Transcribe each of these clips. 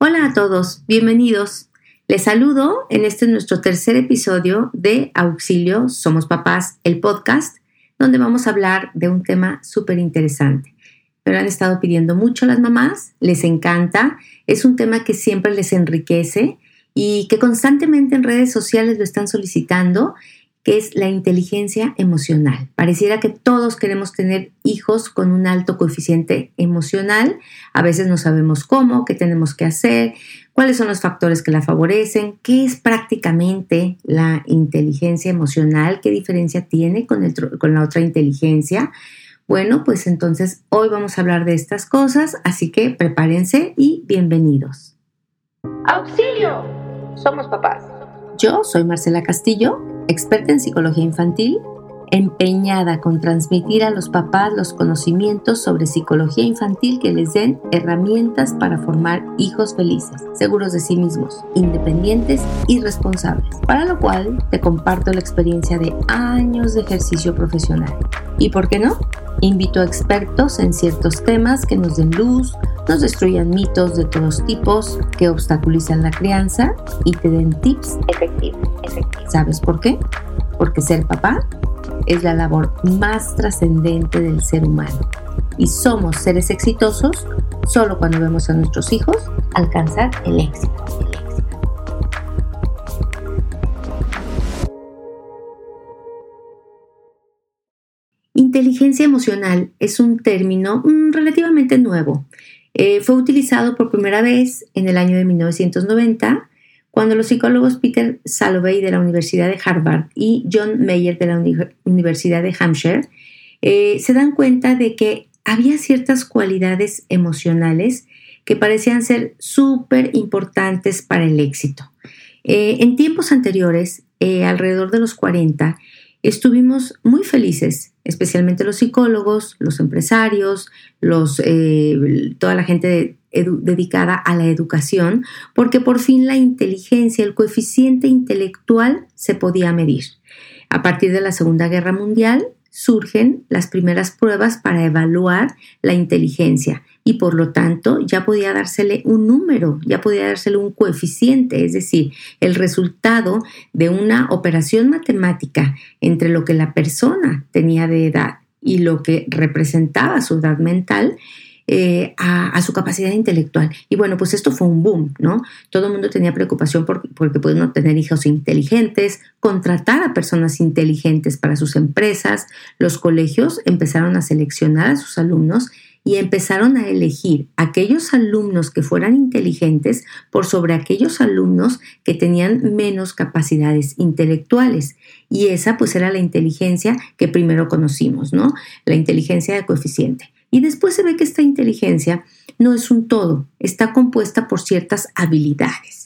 Hola a todos, bienvenidos. Les saludo en este nuestro tercer episodio de Auxilio Somos Papás, el podcast, donde vamos a hablar de un tema súper interesante. Me lo han estado pidiendo mucho las mamás, les encanta, es un tema que siempre les enriquece y que constantemente en redes sociales lo están solicitando que es la inteligencia emocional. Pareciera que todos queremos tener hijos con un alto coeficiente emocional. A veces no sabemos cómo, qué tenemos que hacer, cuáles son los factores que la favorecen, qué es prácticamente la inteligencia emocional, qué diferencia tiene con, con la otra inteligencia. Bueno, pues entonces hoy vamos a hablar de estas cosas, así que prepárense y bienvenidos. ¡Auxilio! Somos papás. Yo soy Marcela Castillo experta en psicología infantil, empeñada con transmitir a los papás los conocimientos sobre psicología infantil que les den herramientas para formar hijos felices, seguros de sí mismos, independientes y responsables, para lo cual te comparto la experiencia de años de ejercicio profesional. ¿Y por qué no? Invito a expertos en ciertos temas que nos den luz, nos destruyan mitos de todos tipos que obstaculizan la crianza y te den tips efectivos. ¿Sabes por qué? Porque ser papá es la labor más trascendente del ser humano. Y somos seres exitosos solo cuando vemos a nuestros hijos alcanzar el éxito. Inteligencia emocional es un término mm, relativamente nuevo. Eh, fue utilizado por primera vez en el año de 1990 cuando los psicólogos Peter Salovey de la Universidad de Harvard y John Mayer de la Universidad de Hampshire eh, se dan cuenta de que había ciertas cualidades emocionales que parecían ser súper importantes para el éxito. Eh, en tiempos anteriores, eh, alrededor de los 40, estuvimos muy felices, especialmente los psicólogos, los empresarios, los, toda la gente de, dedicada a la educación, porque por fin la inteligencia, el coeficiente intelectual se podía medir. A partir de la Segunda Guerra Mundial surgen las primeras pruebas para evaluar la inteligencia y por lo tanto ya podía dársele un número, ya podía dársele un coeficiente, es decir, el resultado de una operación matemática entre lo que la persona tenía de edad y lo que representaba su edad mental, eh, a, su capacidad intelectual. Y bueno, pues esto fue un boom, ¿no? Todo el mundo tenía preocupación porque pueden tener hijos inteligentes, contratar a personas inteligentes para sus empresas. Los colegios empezaron a seleccionar a sus alumnos y empezaron a elegir aquellos alumnos que fueran inteligentes por sobre aquellos alumnos que tenían menos capacidades intelectuales. Y esa pues era la inteligencia que primero conocimos, ¿no? La inteligencia de coeficiente. Y después se ve que esta inteligencia no es un todo, está compuesta por ciertas habilidades.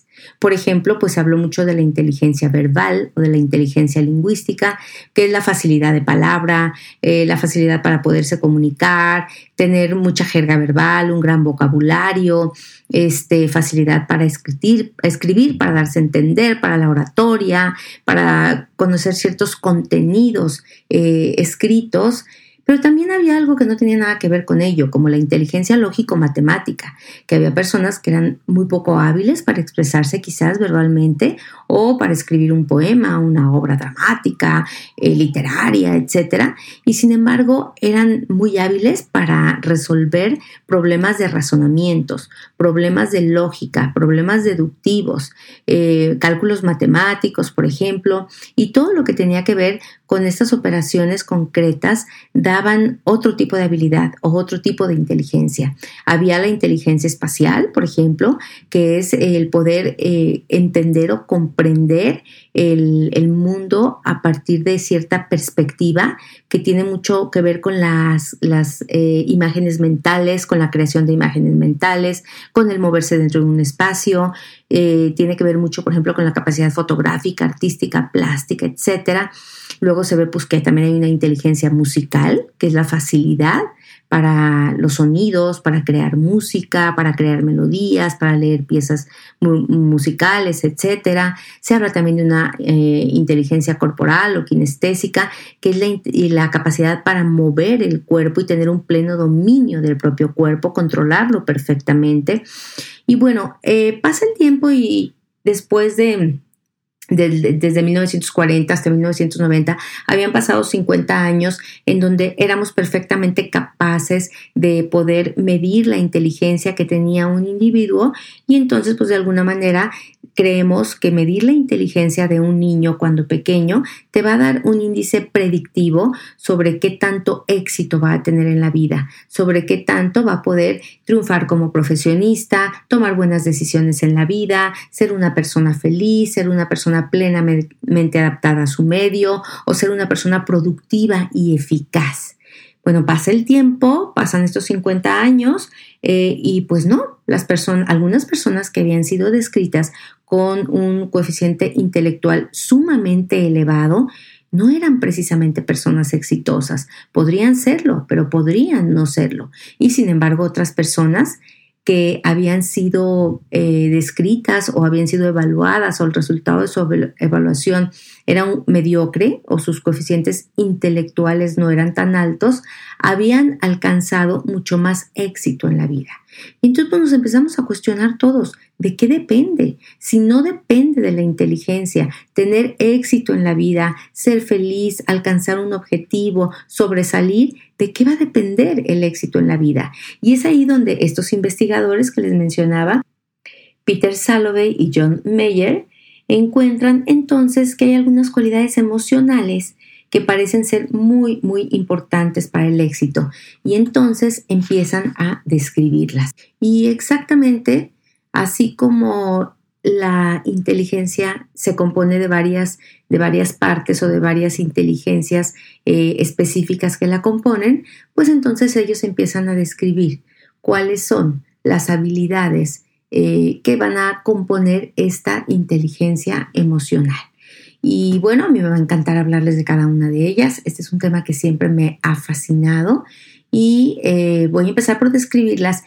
Por ejemplo, pues se habló mucho de la inteligencia verbal o de la inteligencia lingüística, que es la facilidad de palabra, eh, la facilidad para poderse comunicar, tener mucha jerga verbal, un gran vocabulario, este, facilidad para escribir, escribir, para darse a entender, para la oratoria, para conocer ciertos contenidos eh, escritos pero también había algo que no tenía nada que ver con ello, como la inteligencia lógico-matemática, que había personas que eran muy poco hábiles para expresarse quizás verbalmente o para escribir un poema, una obra dramática, eh, literaria, etc. Y sin embargo eran muy hábiles para resolver problemas de razonamientos, problemas de lógica, problemas deductivos, eh, cálculos matemáticos, por ejemplo, y todo lo que tenía que ver con estas operaciones concretas daban otro tipo de habilidad o otro tipo de inteligencia. Había la inteligencia espacial, por ejemplo, que es el poder eh, entender o comprender el, mundo a partir de cierta perspectiva que tiene mucho que ver con las, eh, imágenes mentales, con la creación de imágenes mentales, con el moverse dentro de un espacio, eh, tiene que ver mucho, por ejemplo, con la capacidad fotográfica, artística, plástica, etc. Luego se ve pues, que también hay una inteligencia musical, que es la facilidad para los sonidos, para crear música, para crear melodías, para leer piezas musicales, etc. Se habla también de una eh, inteligencia corporal o kinestésica, que es la, la, capacidad para mover el cuerpo y tener un pleno dominio del propio cuerpo, controlarlo perfectamente. Y bueno, eh, pasa el tiempo y después de desde 1940 hasta 1990, habían pasado 50 años en donde éramos perfectamente capaces de poder medir la inteligencia que tenía un individuo y entonces pues de alguna manera creemos que medir la inteligencia de un niño cuando pequeño te va a dar un índice predictivo sobre qué tanto éxito va a tener en la vida, sobre qué tanto va a poder triunfar como profesionista, tomar buenas decisiones en la vida, ser una persona feliz, ser una persona plenamente adaptada a su medio o ser una persona productiva y eficaz. Bueno, pasa el tiempo, pasan estos 50 años eh, y pues no, las personas, algunas personas que habían sido descritas con un coeficiente intelectual sumamente elevado, no eran precisamente personas exitosas. Podrían serlo, pero podrían no serlo. Y sin embargo, otras personas que habían sido eh, descritas o habían sido evaluadas o el resultado de su evaluación era un mediocre o sus coeficientes intelectuales no eran tan altos, habían alcanzado mucho más éxito en la vida. Entonces pues, nos empezamos a cuestionar todos, ¿de qué depende? Si no depende de la inteligencia, tener éxito en la vida, ser feliz, alcanzar un objetivo, sobresalir, ¿de qué va a depender el éxito en la vida? Y es ahí donde estos investigadores que les mencionaba, Peter Salovey y John Mayer, encuentran entonces que hay algunas cualidades emocionales que parecen ser muy, muy importantes para el éxito y entonces empiezan a describirlas. Y exactamente así como la inteligencia se compone de varias, de varias partes o de varias inteligencias eh, específicas que la componen, pues entonces ellos empiezan a describir cuáles son las habilidades eh, que van a componer esta inteligencia emocional. Y bueno, a mí me va a encantar hablarles de cada una de ellas. Este es un tema que siempre me ha fascinado y eh, voy a empezar por describirlas.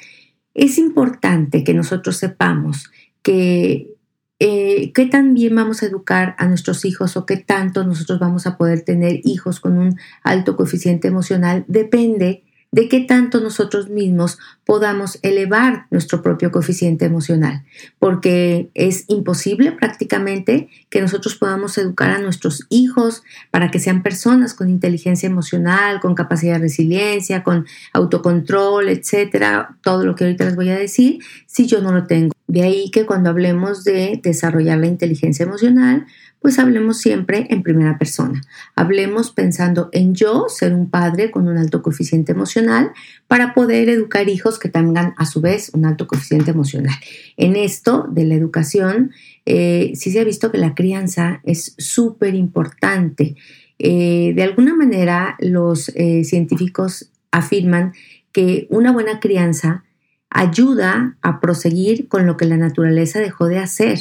Es importante que nosotros sepamos que eh, qué tan bien vamos a educar a nuestros hijos o qué tanto nosotros vamos a poder tener hijos con un alto coeficiente emocional. Depende de qué tanto nosotros mismos podamos elevar nuestro propio coeficiente emocional, porque es imposible prácticamente que nosotros podamos educar a nuestros hijos para que sean personas con inteligencia emocional, con capacidad de resiliencia, con autocontrol, etcétera, todo lo que ahorita les voy a decir, si yo no lo tengo. De ahí que cuando hablemos de desarrollar la inteligencia emocional, pues hablemos siempre en primera persona. Hablemos pensando en yo, ser un padre con un alto coeficiente emocional, para poder educar hijos que tengan a su vez un alto coeficiente emocional. En esto de la educación, eh, sí se ha visto que la crianza es súper importante. Eh, de alguna manera, los eh, científicos afirman que una buena crianza ayuda a proseguir con lo que la naturaleza dejó de hacer.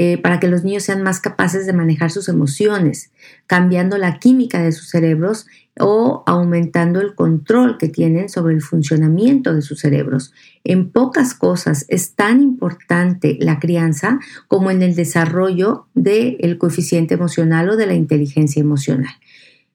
Eh, para que los niños sean más capaces de manejar sus emociones, cambiando la química de sus cerebros o aumentando el control que tienen sobre el funcionamiento de sus cerebros. En pocas cosas es tan importante la crianza como en el desarrollo del coeficiente emocional o de la inteligencia emocional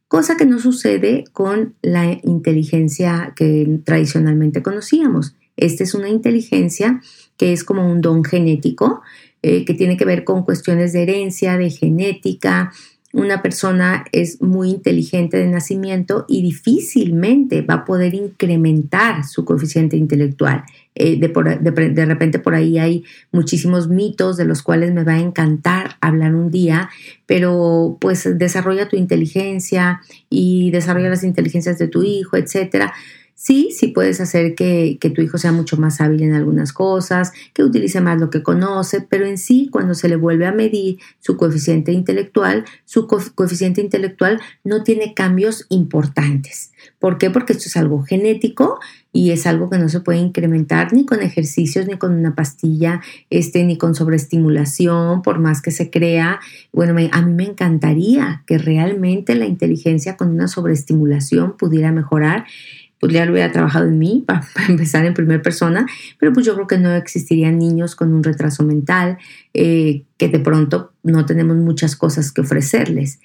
cosa que no sucede con la inteligencia que tradicionalmente conocíamos. Esta es una inteligencia que es como un don genético eh, que tiene que ver con cuestiones de herencia, de genética. Una persona es muy inteligente de nacimiento y difícilmente va a poder incrementar su coeficiente intelectual. Eh, de, repente por ahí hay muchísimos mitos de los cuales me va a encantar hablar un día, pero pues desarrolla tu inteligencia y desarrolla las inteligencias de tu hijo, etcétera Sí, sí puedes hacer que, tu hijo sea mucho más hábil en algunas cosas, que utilice más lo que conoce, pero en sí, cuando se le vuelve a medir su coeficiente intelectual, su coeficiente intelectual no tiene cambios importantes. ¿Por qué? Porque esto es algo genético y es algo que no se puede incrementar ni con ejercicios, ni con una pastilla, este, ni con sobreestimulación, por más que se crea. Bueno, a mí me encantaría que realmente la inteligencia con una sobreestimulación pudiera mejorar pues ya lo hubiera trabajado en mí para, empezar en primera persona, pero pues yo creo que no existirían niños con un retraso mental eh, que de pronto no tenemos muchas cosas que ofrecerles.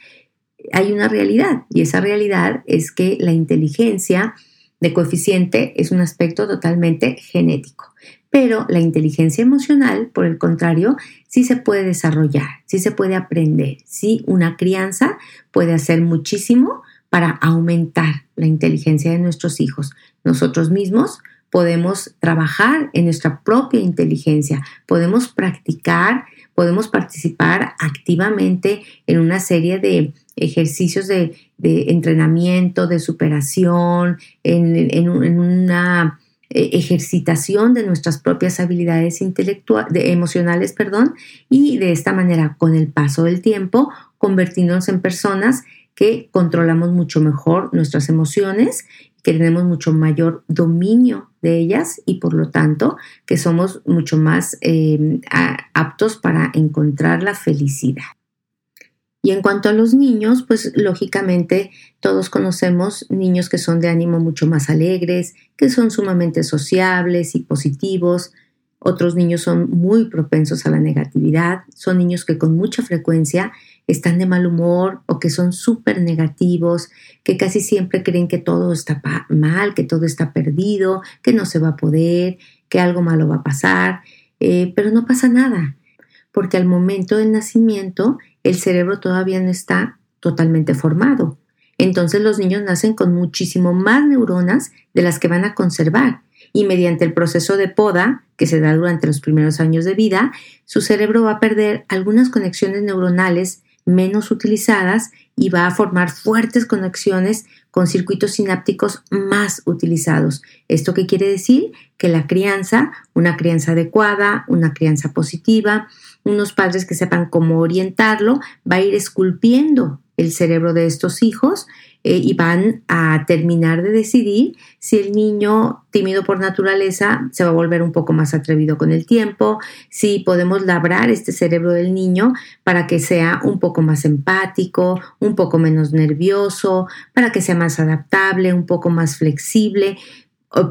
Hay una realidad y esa realidad es que la inteligencia de coeficiente es un aspecto totalmente genético. Pero la inteligencia emocional, por el contrario, sí se puede desarrollar, sí se puede aprender, sí una crianza puede hacer muchísimo para aumentar la inteligencia de nuestros hijos. Nosotros mismos podemos trabajar en nuestra propia inteligencia, podemos practicar, podemos participar activamente en una serie de ejercicios de, entrenamiento, de superación, en, una eh, ejercitación de nuestras propias habilidades intelectuales, emocionales, perdón, y de esta manera, con el paso del tiempo, convertirnos en personas que controlamos mucho mejor nuestras emociones, que tenemos mucho mayor dominio de ellas y por lo tanto que somos mucho más eh, aptos para encontrar la felicidad. Y en cuanto a los niños, pues lógicamente todos conocemos niños que son de ánimo mucho más alegres, que son sumamente sociables y positivos. Otros niños son muy propensos a la negatividad, son niños que con mucha frecuencia están de mal humor o que son súper negativos, que casi siempre creen que todo está mal, que todo está perdido, que no se va a poder, que algo malo va a pasar, eh, pero no pasa nada, porque al momento del nacimiento el cerebro todavía no está totalmente formado. Entonces los niños nacen con muchísimo más neuronas de las que van a conservar y mediante el proceso de poda que se da durante los primeros años de vida, su cerebro va a perder algunas conexiones neuronales menos utilizadas y va a formar fuertes conexiones con circuitos sinápticos más utilizados. ¿Esto qué quiere decir? Que la crianza, una crianza adecuada, una crianza positiva, unos padres que sepan cómo orientarlo, va a ir esculpiendo el cerebro de estos hijos eh, y van a terminar de decidir si el niño tímido por naturaleza se va a volver un poco más atrevido con el tiempo, si podemos labrar este cerebro del niño para que sea un poco más empático, un poco menos nervioso, para que sea más adaptable, un poco más flexible.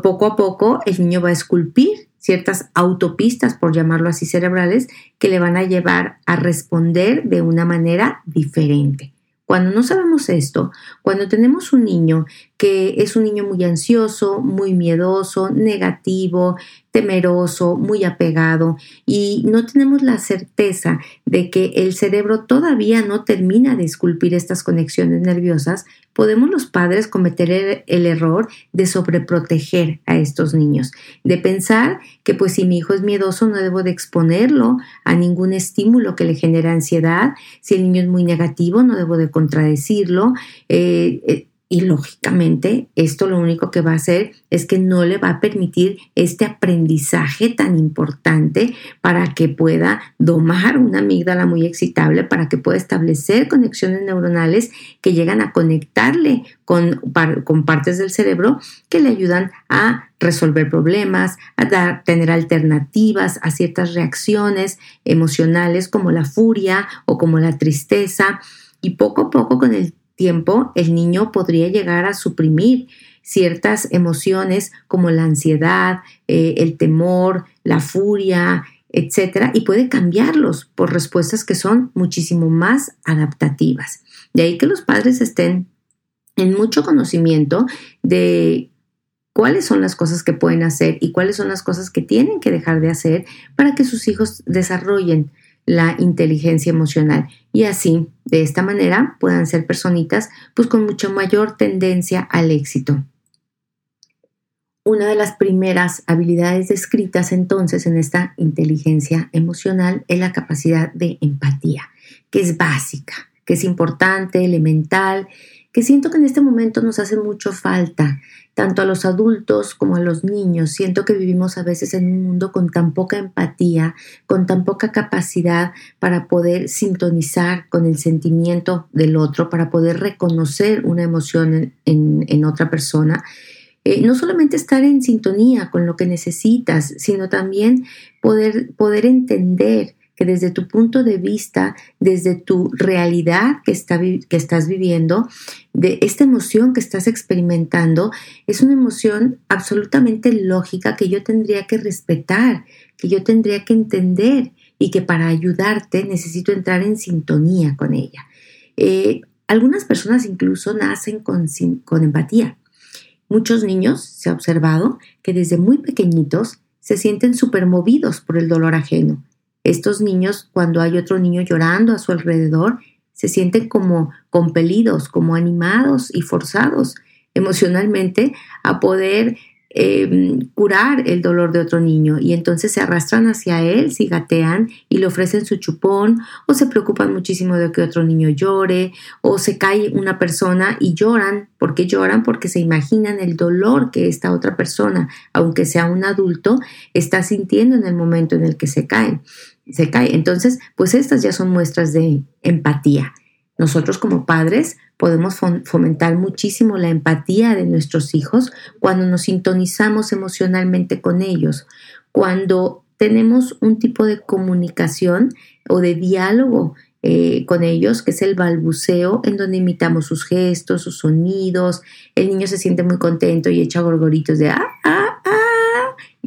Poco a poco el niño va a esculpir ciertas autopistas, por llamarlo así, cerebrales, que le van a llevar a responder de una manera diferente. Cuando no sabemos esto, cuando tenemos un niño que es un niño muy ansioso, muy miedoso, negativo, temeroso, muy apegado y no tenemos la certeza de que el cerebro todavía no termina de esculpir estas conexiones nerviosas, podemos los padres cometer el, error de sobreproteger a estos niños, de pensar que pues si mi hijo es miedoso no debo de exponerlo a ningún estímulo que le genere ansiedad, si el niño es muy negativo no debo de contradecirlo, eh, eh, y lógicamente esto lo único que va a hacer es que no le va a permitir este aprendizaje tan importante para que pueda domar una amígdala muy excitable, para que pueda establecer conexiones neuronales que llegan a conectarle con, con partes del cerebro que le ayudan a resolver problemas, a dar, tener alternativas a ciertas reacciones emocionales como la furia o como la tristeza. Y poco a poco con el tiempo el niño podría llegar a suprimir ciertas emociones como la ansiedad, eh, el temor, la furia, etcétera, y puede cambiarlos por respuestas que son muchísimo más adaptativas. De ahí que los padres estén en mucho conocimiento de cuáles son las cosas que pueden hacer y cuáles son las cosas que tienen que dejar de hacer para que sus hijos desarrollen la inteligencia emocional y así, de esta manera, puedan ser personitas pues con mucha mayor tendencia al éxito. Una de las primeras habilidades descritas entonces en esta inteligencia emocional es la capacidad de empatía, que es básica, que es importante, elemental que siento que en este momento nos hace mucho falta, tanto a los adultos como a los niños. Siento que vivimos a veces en un mundo con tan poca empatía, con tan poca capacidad para poder sintonizar con el sentimiento del otro, para poder reconocer una emoción en, otra persona. Eh, no solamente estar en sintonía con lo que necesitas, sino también poder, poder entender que desde tu punto de vista, desde tu realidad que, está, que estás viviendo, de esta emoción que estás experimentando, es una emoción absolutamente lógica que yo tendría que respetar, que yo tendría que entender y que para ayudarte necesito entrar en sintonía con ella. Eh, algunas personas incluso nacen con, con empatía. Muchos niños se ha observado que desde muy pequeñitos se sienten supermovidos por el dolor ajeno. Estos niños, cuando hay otro niño llorando a su alrededor, se sienten como compelidos, como animados y forzados emocionalmente a poder Em, curar el dolor de otro niño y entonces se arrastran hacia él, cigatean y le ofrecen su chupón o se preocupan muchísimo de que otro niño llore o se cae una persona y lloran. ¿Por qué lloran? Porque se imaginan el dolor que esta otra persona, aunque sea un adulto, está sintiendo en el momento en el que se cae. Se cae. Entonces, pues estas ya son muestras de empatía. Nosotros como padres podemos fomentar muchísimo la empatía de nuestros hijos cuando nos sintonizamos emocionalmente con ellos, cuando tenemos un tipo de comunicación o de diálogo eh, con ellos, que es el balbuceo, en donde imitamos sus gestos, sus sonidos, el niño se siente muy contento y echa gorgoritos de ah, ah, ah,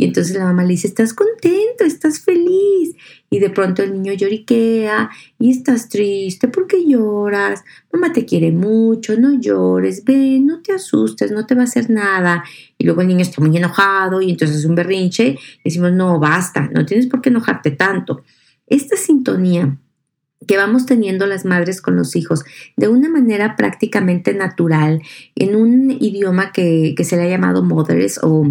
y entonces la mamá le dice, estás contento, estás feliz, y de pronto el niño lloriquea y estás triste, ¿por qué lloras? Mamá te quiere mucho, no llores, ven, no te asustes, no te va a hacer nada. Y luego el niño está muy enojado y entonces es un berrinche decimos, no, basta, no tienes por qué enojarte tanto. Esta sintonía que vamos teniendo las madres con los hijos de una manera prácticamente natural, en un idioma que, que se le ha llamado mothers o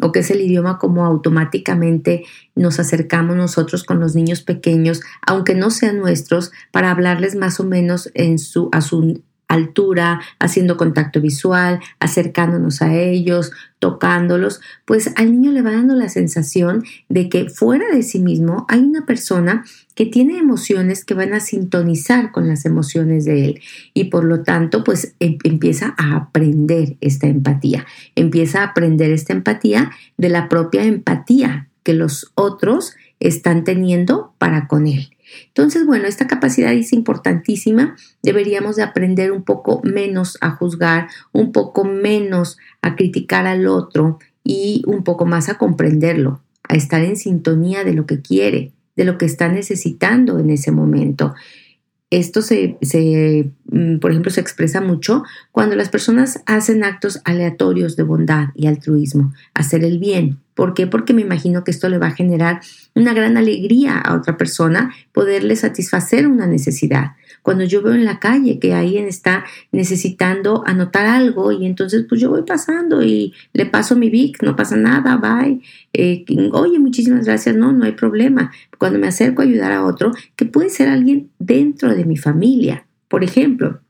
o que es el idioma como automáticamente nos acercamos nosotros con los niños pequeños, aunque no sean nuestros, para hablarles más o menos en su, a su altura, haciendo contacto visual, acercándonos a ellos, tocándolos, pues al niño le va dando la sensación de que fuera de sí mismo hay una persona que tiene emociones que van a sintonizar con las emociones de él y por lo tanto pues em, empieza a aprender esta empatía, empieza a aprender esta empatía de la propia empatía que los otros están teniendo para con él. Entonces, bueno, esta capacidad es importantísima. Deberíamos de aprender un poco menos a juzgar, un poco menos a criticar al otro y un poco más a comprenderlo, a estar en sintonía de lo que quiere, de lo que está necesitando en ese momento. Esto se, se, mm, por ejemplo, se expresa mucho cuando las personas hacen actos aleatorios de bondad y altruismo, hacer el bien. ¿Por qué? Porque me imagino que esto le va a generar una gran alegría a otra persona poderle satisfacer una necesidad. Cuando yo veo en la calle que alguien está necesitando anotar algo y entonces pues yo voy pasando y le paso mi Vic, no pasa nada, bye. Eh, oye, muchísimas gracias, no, no hay problema. Cuando me acerco a ayudar a otro, que puede ser alguien dentro de mi familia. Por ejemplo,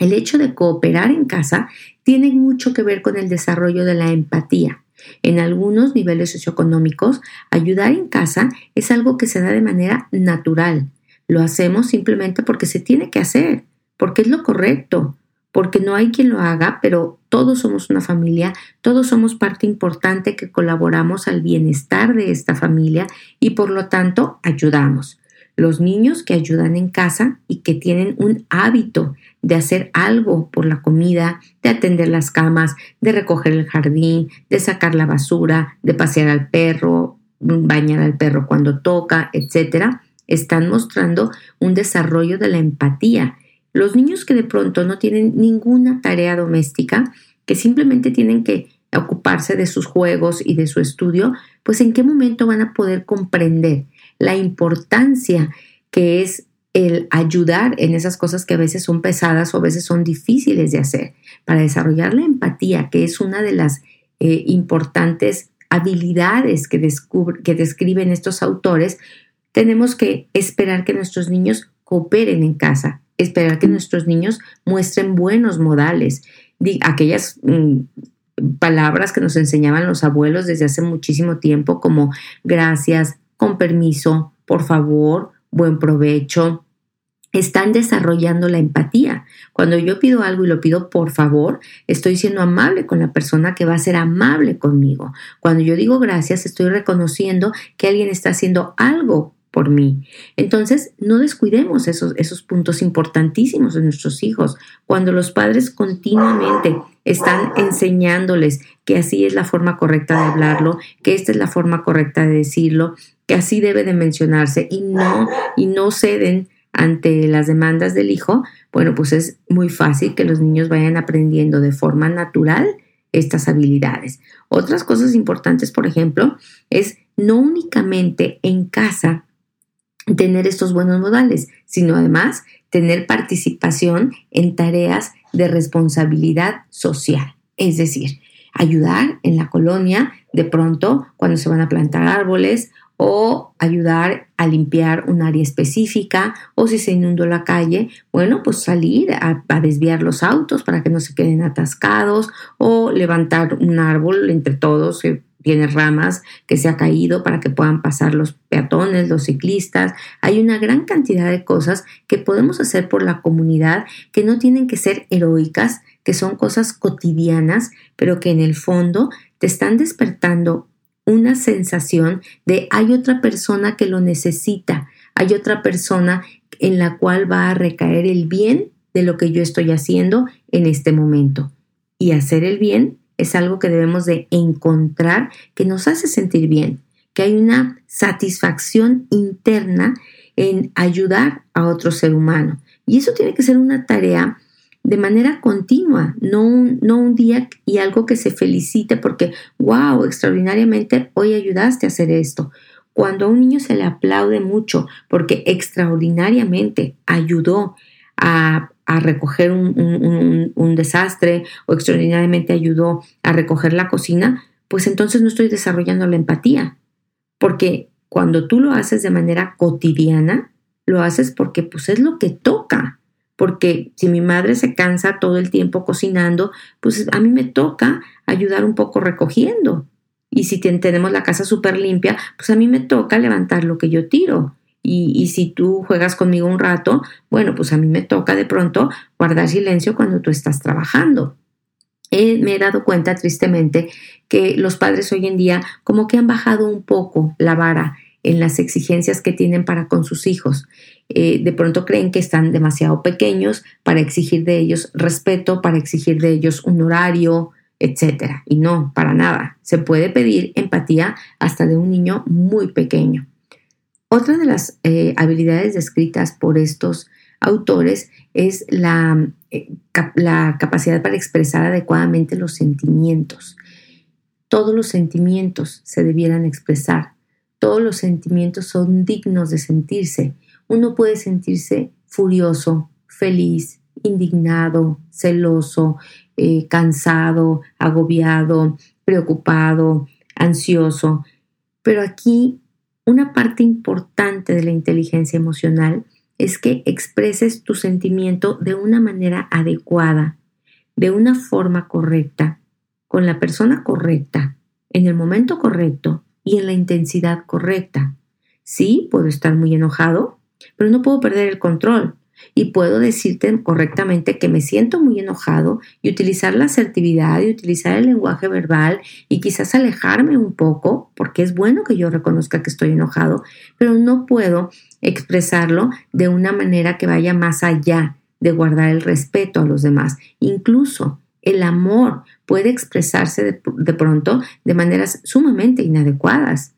el hecho de cooperar en casa tiene mucho que ver con el desarrollo de la empatía. En algunos niveles socioeconómicos, ayudar en casa es algo que se da de manera natural. Lo hacemos simplemente porque se tiene que hacer, porque es lo correcto, porque no hay quien lo haga, pero todos somos una familia, todos somos parte importante que colaboramos al bienestar de esta familia y por lo tanto ayudamos. Los niños que ayudan en casa y que tienen un hábito de hacer algo por la comida, de atender las camas, de recoger el jardín, de sacar la basura, de pasear al perro, bañar al perro cuando toca, etcétera, están mostrando un desarrollo de la empatía. Los niños que de pronto no tienen ninguna tarea doméstica, que simplemente tienen que ocuparse de sus juegos y de su estudio, pues en qué momento van a poder comprender la importancia que es el ayudar en esas cosas que a veces son pesadas o a veces son difíciles de hacer, para desarrollar la empatía, que es una de las eh, importantes habilidades que, que describen estos autores, tenemos que esperar que nuestros niños cooperen en casa, esperar que nuestros niños muestren buenos modales, aquellas mm, palabras que nos enseñaban los abuelos desde hace muchísimo tiempo como gracias, con permiso, por favor, buen provecho. Están desarrollando la empatía. Cuando yo pido algo y lo pido por favor, estoy siendo amable con la persona que va a ser amable conmigo. Cuando yo digo gracias, estoy reconociendo que alguien está haciendo algo por mí. Entonces, no descuidemos esos, esos puntos importantísimos de nuestros hijos. Cuando los padres continuamente están enseñándoles que así es la forma correcta de hablarlo, que esta es la forma correcta de decirlo, que así debe de mencionarse y no, y no ceden ante las demandas del hijo, bueno, pues es muy fácil que los niños vayan aprendiendo de forma natural estas habilidades. Otras cosas importantes, por ejemplo, es no únicamente en casa tener estos buenos modales, sino además tener participación en tareas de responsabilidad social. Es decir, ayudar en la colonia de pronto cuando se van a plantar árboles o ayudar a limpiar un área específica o si se inundó la calle, bueno, pues salir a, desviar los autos para que no se queden atascados o levantar un árbol entre todos que tiene ramas que se ha caído para que puedan pasar los peatones, los ciclistas. Hay una gran cantidad de cosas que podemos hacer por la comunidad que no tienen que ser heroicas, que son cosas cotidianas, pero que en el fondo te están despertando una sensación de hay otra persona que lo necesita, hay otra persona en la cual va a recaer el bien de lo que yo estoy haciendo en este momento. Y hacer el bien es algo que debemos de encontrar que nos hace sentir bien, que hay una satisfacción interna en ayudar a otro ser humano. Y eso tiene que ser una tarea de manera continua, no no un día y algo que se felicite porque, wow, extraordinariamente hoy ayudaste a hacer esto. Cuando a un niño se le aplaude mucho porque extraordinariamente ayudó a, recoger un, un desastre o extraordinariamente ayudó a recoger la cocina, pues entonces no estoy desarrollando la empatía. Porque cuando tú lo haces de manera cotidiana, lo haces porque pues es lo que toca porque si mi madre se cansa todo el tiempo cocinando, pues a mí me toca ayudar un poco recogiendo. Y si tenemos la casa súper limpia, pues a mí me toca levantar lo que yo tiro. Y, si tú juegas conmigo un rato, bueno, pues a mí me toca de pronto guardar silencio cuando tú estás trabajando. me he dado cuenta tristemente que los padres hoy en día como que han bajado un poco la vara en las exigencias que tienen para con sus hijos. Eh, de pronto creen que están demasiado pequeños para exigir de ellos respeto, para exigir de ellos un horario, etc. Y no, para nada. Se puede pedir empatía hasta de un niño muy pequeño. Otra de las eh, habilidades descritas por estos autores es la, eh, la capacidad para expresar adecuadamente los sentimientos. Todos los sentimientos se debieran expresar todos los sentimientos son dignos de sentirse. Uno puede sentirse furioso, feliz, indignado, celoso, eh, cansado, agobiado, preocupado, ansioso. Pero aquí una parte importante de la inteligencia emocional es que expreses tu sentimiento de una manera adecuada, de una forma correcta, con la persona correcta, en el momento correcto y en la intensidad correcta. Sí, puedo estar muy enojado, pero no puedo perder el control. Y puedo decirte correctamente que me siento muy enojado y utilizar la asertividad y utilizar el lenguaje verbal y quizás alejarme un poco, porque es bueno que yo reconozca que estoy enojado, pero no puedo expresarlo de una manera que vaya más allá de guardar el respeto a los demás. Incluso el amor puede expresarse de, pronto de maneras sumamente inadecuadas.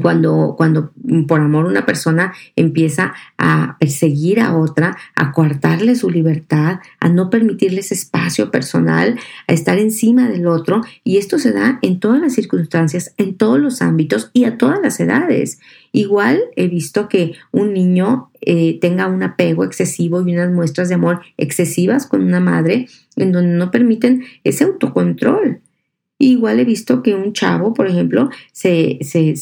Cuando, cuando por amor una persona empieza a perseguir a otra, a coartarle su libertad, a no permitirles espacio personal, a estar encima del otro, y esto se da en todas las circunstancias, en todos los ámbitos y a todas las edades. Igual he visto que un niño eh, tenga un apego excesivo y unas muestras de amor excesivas con una madre en donde no permiten ese autocontrol. Igual he visto que un chavo, por ejemplo, se, se,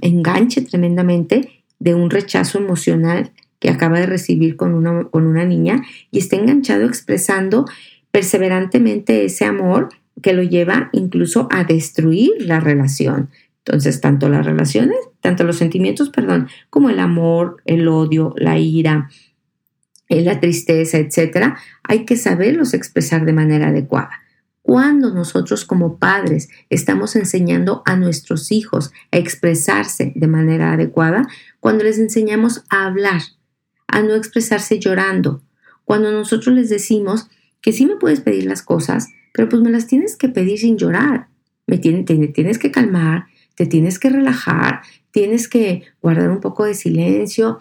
enganche tremendamente de un rechazo emocional que acaba de recibir con una, con una niña y esté enganchado expresando perseverantemente ese amor que lo lleva incluso a destruir la relación. Entonces, tanto las relaciones, tanto los sentimientos, perdón, como el amor, el odio, la ira, eh, la tristeza, etcétera, hay que saberlos expresar de manera adecuada. Cuando nosotros como padres estamos enseñando a nuestros hijos a expresarse de manera adecuada, cuando les enseñamos a hablar, a no expresarse llorando, cuando nosotros les decimos que sí me puedes pedir las cosas, pero pues me las tienes que pedir sin llorar, me tienes que calmar, te tienes que relajar, tienes que guardar un poco de silencio,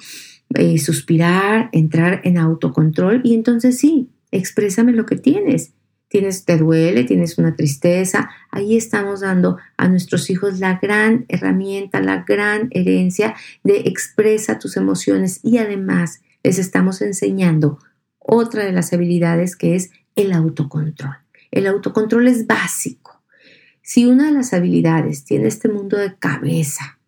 eh, suspirar, entrar en autocontrol y entonces sí, exprésame lo que tienes. Tienes, te duele, tienes una tristeza, ahí estamos dando a nuestros hijos la gran herramienta, la gran herencia de expresa tus emociones y además les estamos enseñando otra de las habilidades que es el autocontrol. El autocontrol es básico. Si una de las habilidades tiene este mundo de cabeza,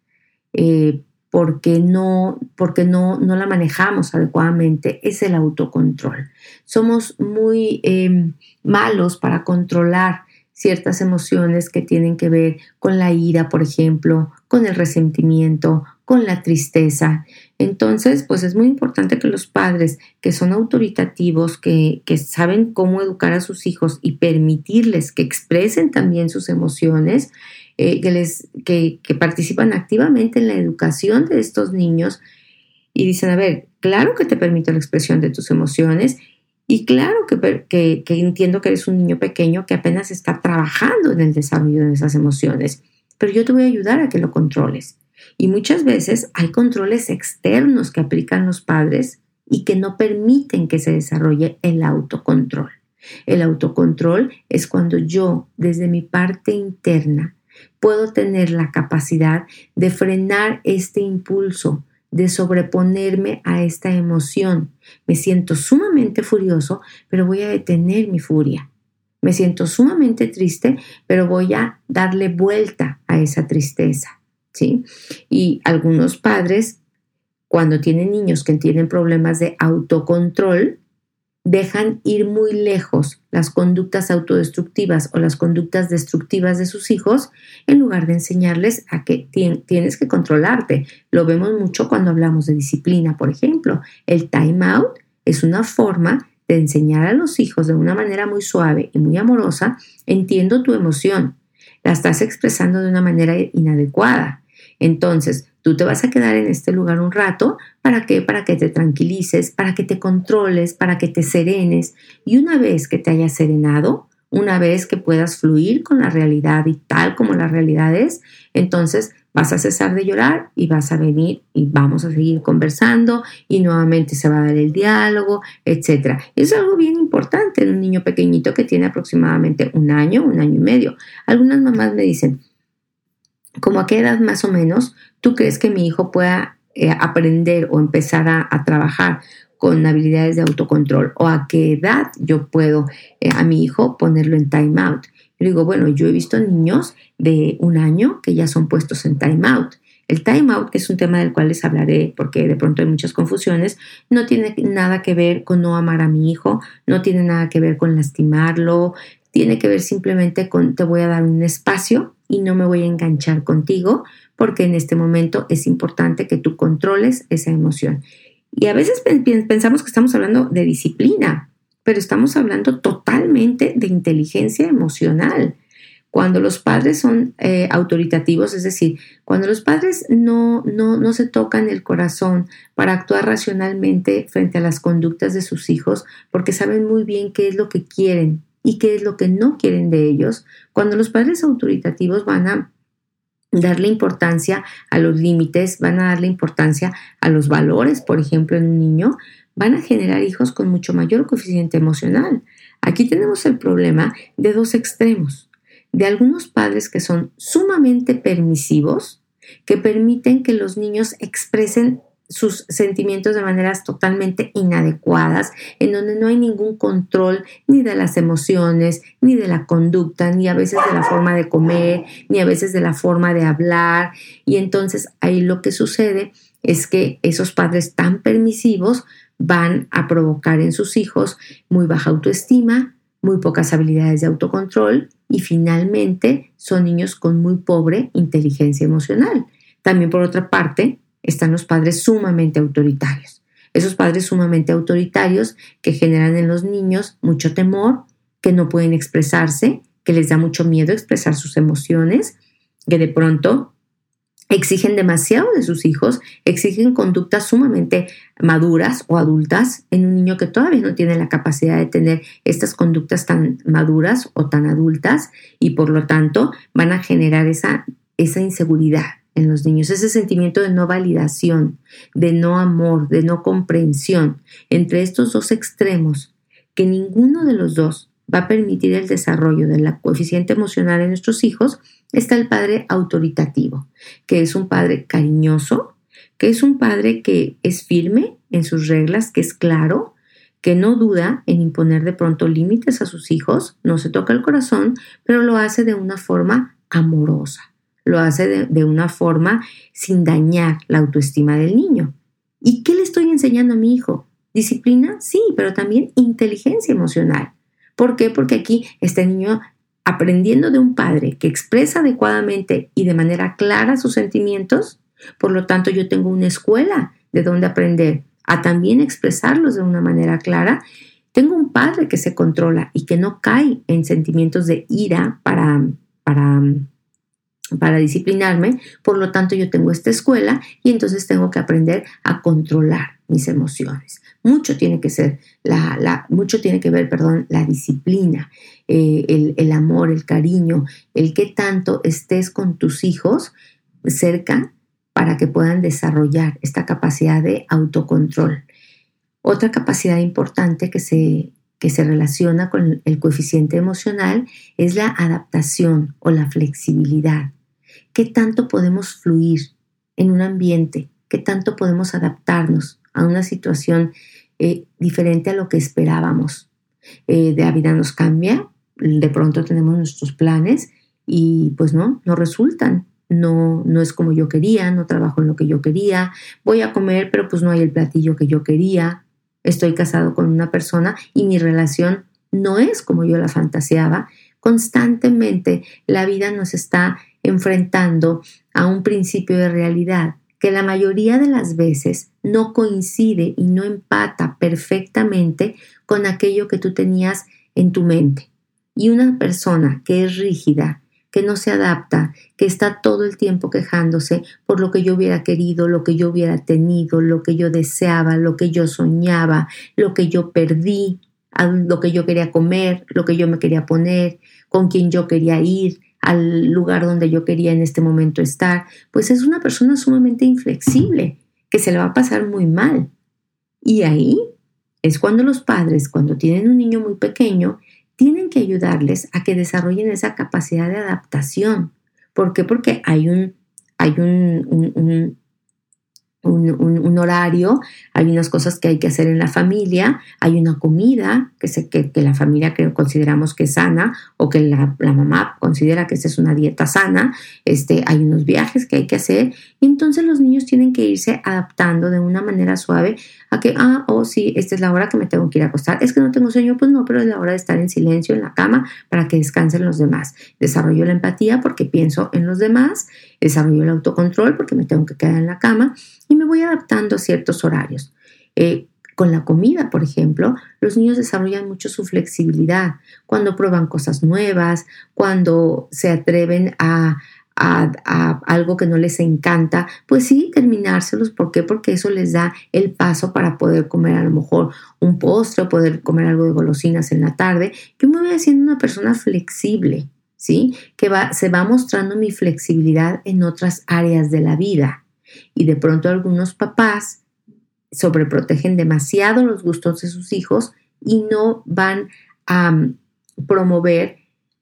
eh, porque no, porque no, no la manejamos adecuadamente, es el autocontrol. Somos muy em, malos para controlar ciertas emociones que tienen que ver con la ira, por ejemplo, con el resentimiento, con la tristeza. Entonces, pues es muy importante que los padres que son autoritativos, que, que saben cómo educar a sus hijos y permitirles que expresen también sus emociones, eh, que, les, que, participan activamente en la educación de estos niños y dicen, a ver, claro que te permito la expresión de tus emociones y claro que, que, que, entiendo que eres un niño pequeño que apenas está trabajando en el desarrollo de esas emociones, pero yo te voy a ayudar a que lo controles. Y muchas veces hay controles externos que aplican los padres y que no permiten que se desarrolle el autocontrol. El autocontrol es cuando yo, desde mi parte interna, puedo tener la capacidad de frenar este impulso, de sobreponerme a esta emoción. Me siento sumamente furioso, pero voy a detener mi furia. Me siento sumamente triste, pero voy a darle vuelta a esa tristeza. ¿sí? Y algunos padres, cuando tienen niños que tienen problemas de autocontrol, dejan ir muy lejos las conductas autodestructivas o las conductas destructivas de sus hijos en lugar de enseñarles a que tienes que controlarte. Lo vemos mucho cuando hablamos de disciplina, por ejemplo. El time out es una forma de enseñar a los hijos de una manera muy suave y muy amorosa, entiendo tu emoción, la estás expresando de una manera inadecuada. Entonces, Tú te vas a quedar en este lugar un rato, ¿para qué? Para que te tranquilices, para que te controles, para que te serenes. Y una vez que te hayas serenado, una vez que puedas fluir con la realidad y tal como la realidad es, entonces vas a cesar de llorar y vas a venir y vamos a seguir conversando y nuevamente se va a dar el diálogo, etc. Es algo bien importante en un niño pequeñito que tiene aproximadamente un año, un año y medio. Algunas mamás me dicen, ¿Cómo a qué edad más o menos tú crees que mi hijo pueda eh, aprender o empezar a, trabajar con habilidades de autocontrol? ¿O a qué edad yo puedo eh, a mi hijo ponerlo en time out? Yo digo, bueno, yo he visto niños de un año que ya son puestos en time out. El time out, es un tema del cual les hablaré porque de pronto hay muchas confusiones, no tiene nada que ver con no amar a mi hijo, no tiene nada que ver con lastimarlo, tiene que ver simplemente con te voy a dar un espacio y no me voy a enganchar contigo porque en este momento es importante que tú controles esa emoción. Y a veces pensamos que estamos hablando de disciplina, pero estamos hablando totalmente de inteligencia emocional. Cuando los padres son eh, autoritativos, es decir, cuando los padres no, no, no se tocan el corazón para actuar racionalmente frente a las conductas de sus hijos, porque saben muy bien qué es lo que quieren y qué es lo que no quieren de ellos, cuando los padres autoritativos van a darle importancia a los límites, van a darle importancia a los valores, por ejemplo, en un niño, van a generar hijos con mucho mayor coeficiente emocional. Aquí tenemos el problema de dos extremos, de algunos padres que son sumamente permisivos, que permiten que los niños expresen sus sentimientos de maneras totalmente inadecuadas, en donde no hay ningún control ni de las emociones, ni de la conducta, ni a veces de la forma de comer, ni a veces de la forma de hablar. Y entonces ahí lo que sucede es que esos padres tan permisivos van a provocar en sus hijos muy baja autoestima, muy pocas habilidades de autocontrol y finalmente son niños con muy pobre inteligencia emocional. También por otra parte, están los padres sumamente autoritarios. Esos padres sumamente autoritarios que generan en los niños mucho temor, que no pueden expresarse, que les da mucho miedo expresar sus emociones, que de pronto exigen demasiado de sus hijos, exigen conductas sumamente maduras o adultas en un niño que todavía no tiene la capacidad de tener estas conductas tan maduras o tan adultas y por lo tanto van a generar esa, esa inseguridad en los niños, ese sentimiento de no validación, de no amor, de no comprensión, entre estos dos extremos, que ninguno de los dos va a permitir el desarrollo del coeficiente emocional en nuestros hijos está el padre autoritativo, que es un padre cariñoso, que es un padre que es firme en sus reglas, que es claro, que no duda en imponer de pronto límites a sus hijos, no se toca el corazón, pero lo hace de una forma amorosa, lo hace de, una forma sin dañar la autoestima del niño. ¿Y qué le estoy enseñando a mi hijo? Disciplina, sí, pero también inteligencia emocional. ¿Por qué? Porque aquí este niño aprendiendo de un padre que expresa adecuadamente y de manera clara sus sentimientos, por lo tanto yo tengo una escuela de donde aprender a también expresarlos de una manera clara. Tengo un padre que se controla y que no cae en sentimientos de ira para, para para disciplinarme, por lo tanto yo tengo esta escuela y entonces tengo que aprender a controlar mis emociones. Mucho tiene que ser, la, mucho tiene que ver, perdón, la disciplina, eh, el, el amor, el cariño, el que tanto estés con tus hijos cerca para que puedan desarrollar esta capacidad de autocontrol. Otra capacidad importante que se, que se relaciona con el coeficiente emocional es la adaptación o la flexibilidad. ¿Qué tanto podemos fluir en un ambiente? ¿Qué tanto podemos adaptarnos a una situación eh, diferente a lo que esperábamos? Eh, de la vida nos cambia, de pronto tenemos nuestros planes y pues no, no resultan. No, no es como yo quería, no trabajo en lo que yo quería, voy a comer, pero pues no hay el platillo que yo quería, estoy casado con una persona y mi relación no es como yo la fantaseaba. Constantemente la vida nos está enfrentando a un principio de realidad que la mayoría de las veces no coincide y no empata perfectamente con aquello que tú tenías en tu mente. Y una persona que es rígida, que no se adapta, que está todo el tiempo quejándose por lo que yo hubiera querido, lo que yo hubiera tenido, lo que yo deseaba, lo que yo soñaba, lo que yo perdí, lo que yo quería comer, lo que yo me quería poner, con quien yo quería ir, al lugar donde yo quería en este momento estar, pues es una persona sumamente inflexible, que se le va a pasar muy mal. Y ahí es cuando los padres, cuando tienen un niño muy pequeño, tienen que ayudarles a que desarrollen esa capacidad de adaptación. ¿Por qué? Porque hay un, hay un, un, horario, hay unas cosas que hay que hacer en la familia, hay una comida que, se, que, la familia que consideramos que es sana o que la, mamá considera que esa es una dieta sana, este, hay unos viajes que hay que hacer y entonces los niños tienen que irse adaptando de una manera suave a que, ah, oh sí, esta es la hora que me tengo que ir a acostar, es que no tengo sueño, pues no, pero es la hora de estar en silencio en la cama para que descansen los demás. Desarrollo la empatía porque pienso en los demás, desarrollo el autocontrol porque me tengo que quedar en la cama y me voy adaptando a ciertos horarios. Eh, con la comida, por ejemplo, los niños desarrollan mucho su flexibilidad cuando prueban cosas nuevas, cuando se atreven a, algo que no les encanta, pues sí, terminárselos. ¿Por qué? Porque eso les da el paso para poder comer a lo mejor un postre o poder comer algo de golosinas en la tarde. Yo me voy haciendo una persona flexible, ¿sí? Que va, se va mostrando mi flexibilidad en otras áreas de la vida. Y de pronto algunos papás sobreprotegen demasiado los gustos de sus hijos y no van a mm, promover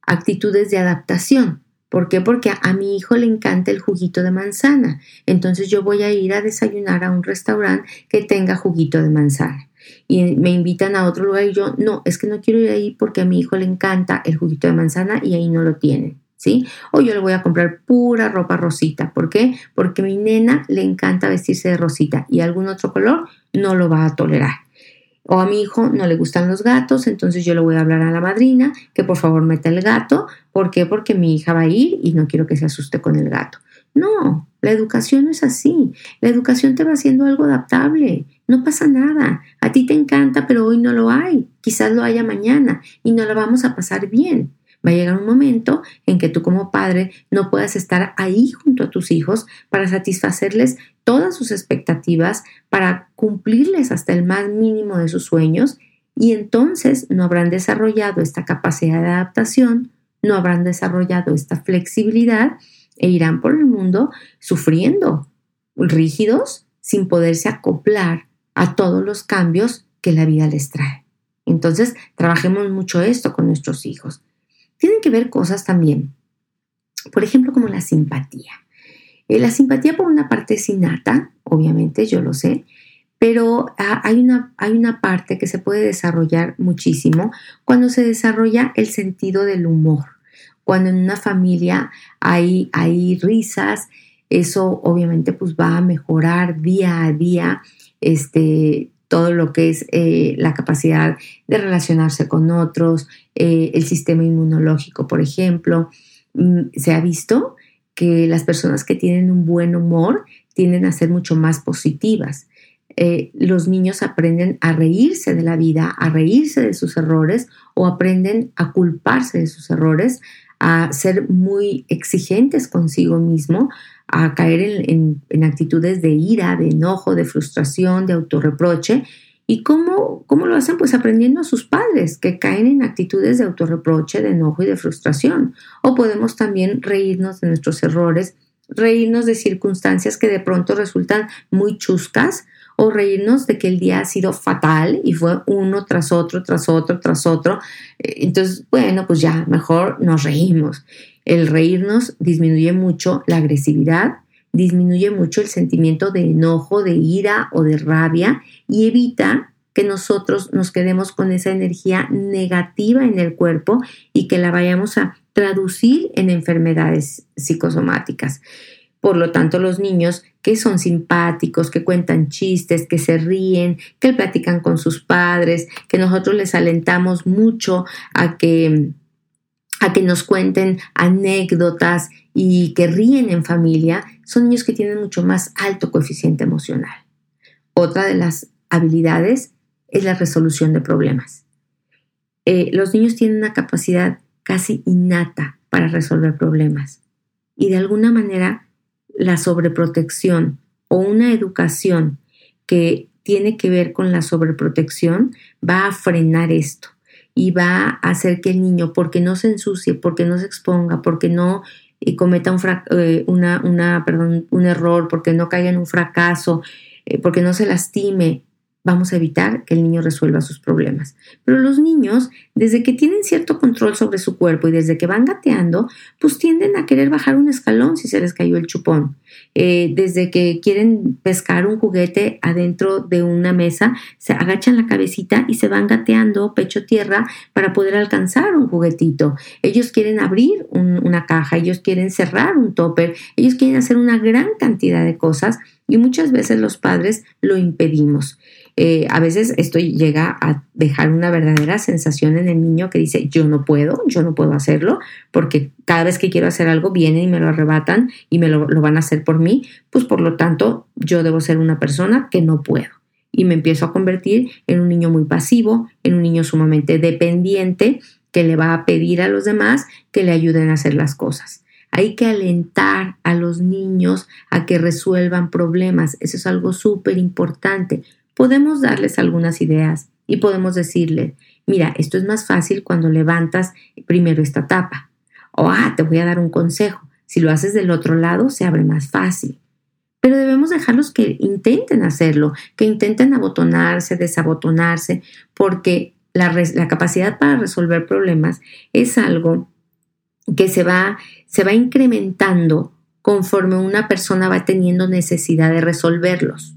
actitudes de adaptación. ¿Por qué? Porque a, mi hijo le encanta el juguito de manzana. Entonces yo voy a ir a desayunar a un restaurante que tenga juguito de manzana. Y me invitan a otro lugar y yo, no, es que no quiero ir ahí porque a mi hijo le encanta el juguito de manzana y ahí no lo tienen. ¿Sí? O yo le voy a comprar pura ropa rosita. ¿Por qué? Porque a mi nena le encanta vestirse de rosita y algún otro color no lo va a tolerar o a mi hijo no le gustan los gatos, entonces yo le voy a hablar a la madrina que por favor meta el gato. ¿Por qué? Porque mi hija va a ir y no quiero que se asuste con el gato. No, la educación no es así. La educación te va haciendo algo adaptable. No pasa nada. A ti te encanta, pero hoy no lo hay. Quizás lo haya mañana y no lo vamos a pasar bien. Va a llegar un momento en que tú como padre no puedas estar ahí junto a tus hijos para satisfacerles todas sus expectativas, para cumplirles hasta el más mínimo de sus sueños y entonces no habrán desarrollado esta capacidad de adaptación, no habrán desarrollado esta flexibilidad e irán por el mundo sufriendo, rígidos, sin poderse acoplar a todos los cambios que la vida les trae. Entonces, trabajemos mucho esto con nuestros hijos. Tienen que ver cosas también, por ejemplo, como la simpatía. Eh, la simpatía por una parte es innata, obviamente, yo lo sé, pero ah, hay, una, hay una parte que se puede desarrollar muchísimo cuando se desarrolla el sentido del humor. Cuando en una familia hay, hay risas, eso obviamente pues va a mejorar día a día este, todo lo que es eh, la capacidad de relacionarse con otros, eh, el sistema inmunológico, por ejemplo. Mm, se ha visto que las personas que tienen un buen humor tienden a ser mucho más positivas. Eh, los niños aprenden a reírse de la vida, a reírse de sus errores o aprenden a culparse de sus errores, a ser muy exigentes consigo mismo, a caer en, actitudes de ira, de enojo, de frustración, de autorreproche. ¿Y cómo, cómo lo hacen? Pues aprendiendo a sus padres, que caen en actitudes de autorreproche, de enojo y de frustración. O podemos también reírnos de nuestros errores, reírnos de circunstancias que de pronto resultan muy chuscas, o reírnos de que el día ha sido fatal y fue uno tras otro, tras otro, tras otro. Eh, entonces, bueno, pues ya, mejor nos reímos. El reírnos disminuye mucho la agresividad, disminuye mucho el sentimiento de enojo, de ira o de rabia y evita que nosotros nos quedemos con esa energía negativa en el cuerpo y que la vayamos a traducir en enfermedades psicosomáticas. Por lo tanto, los niños que son simpáticos, que cuentan chistes, que se ríen, que platican con sus padres, que nosotros les alentamos mucho a que a que nos cuenten anécdotas y que ríen en familia, son niños que tienen mucho más alto coeficiente emocional. Otra de las habilidades es la resolución de problemas. Eh, los niños tienen una capacidad casi innata para resolver problemas y de alguna manera la sobreprotección o una educación que tiene que ver con la sobreprotección va a frenar esto y va a hacer que el niño, porque no se ensucie, porque no se exponga, porque no eh, cometa un, eh, una, una, perdón, un error, porque no caiga en un fracaso, eh, porque no se lastime, vamos a evitar que el niño resuelva sus problemas. Pero los niños, desde que tienen cierto control sobre su cuerpo y desde que van gateando, pues tienden a querer bajar un escalón si se les cayó el chupón. Eh, desde que quieren pescar un juguete adentro de una mesa, se agachan la cabecita y se van gateando pecho tierra para poder alcanzar un juguetito. Ellos quieren abrir una caja, ellos quieren cerrar un topper, ellos quieren hacer una gran cantidad de cosas y muchas veces los padres lo impedimos. Eh, a veces esto llega a dejar una verdadera sensación en el niño que dice, yo no puedo, yo no puedo hacerlo, porque cada vez que quiero hacer algo vienen y me lo arrebatan y me lo, lo van a hacer por mí, pues por lo tanto yo debo ser una persona que no puedo. Y me empiezo a convertir en un niño muy pasivo, en un niño sumamente dependiente, que le va a pedir a los demás que le ayuden a hacer las cosas. Hay que alentar a los niños a que resuelvan problemas. Eso es algo súper importante podemos darles algunas ideas y podemos decirle, mira, esto es más fácil cuando levantas primero esta tapa. O, ah, te voy a dar un consejo. Si lo haces del otro lado, se abre más fácil. Pero debemos dejarlos que intenten hacerlo, que intenten abotonarse, desabotonarse, porque la, la capacidad para resolver problemas es algo que se va, se va incrementando conforme una persona va teniendo necesidad de resolverlos.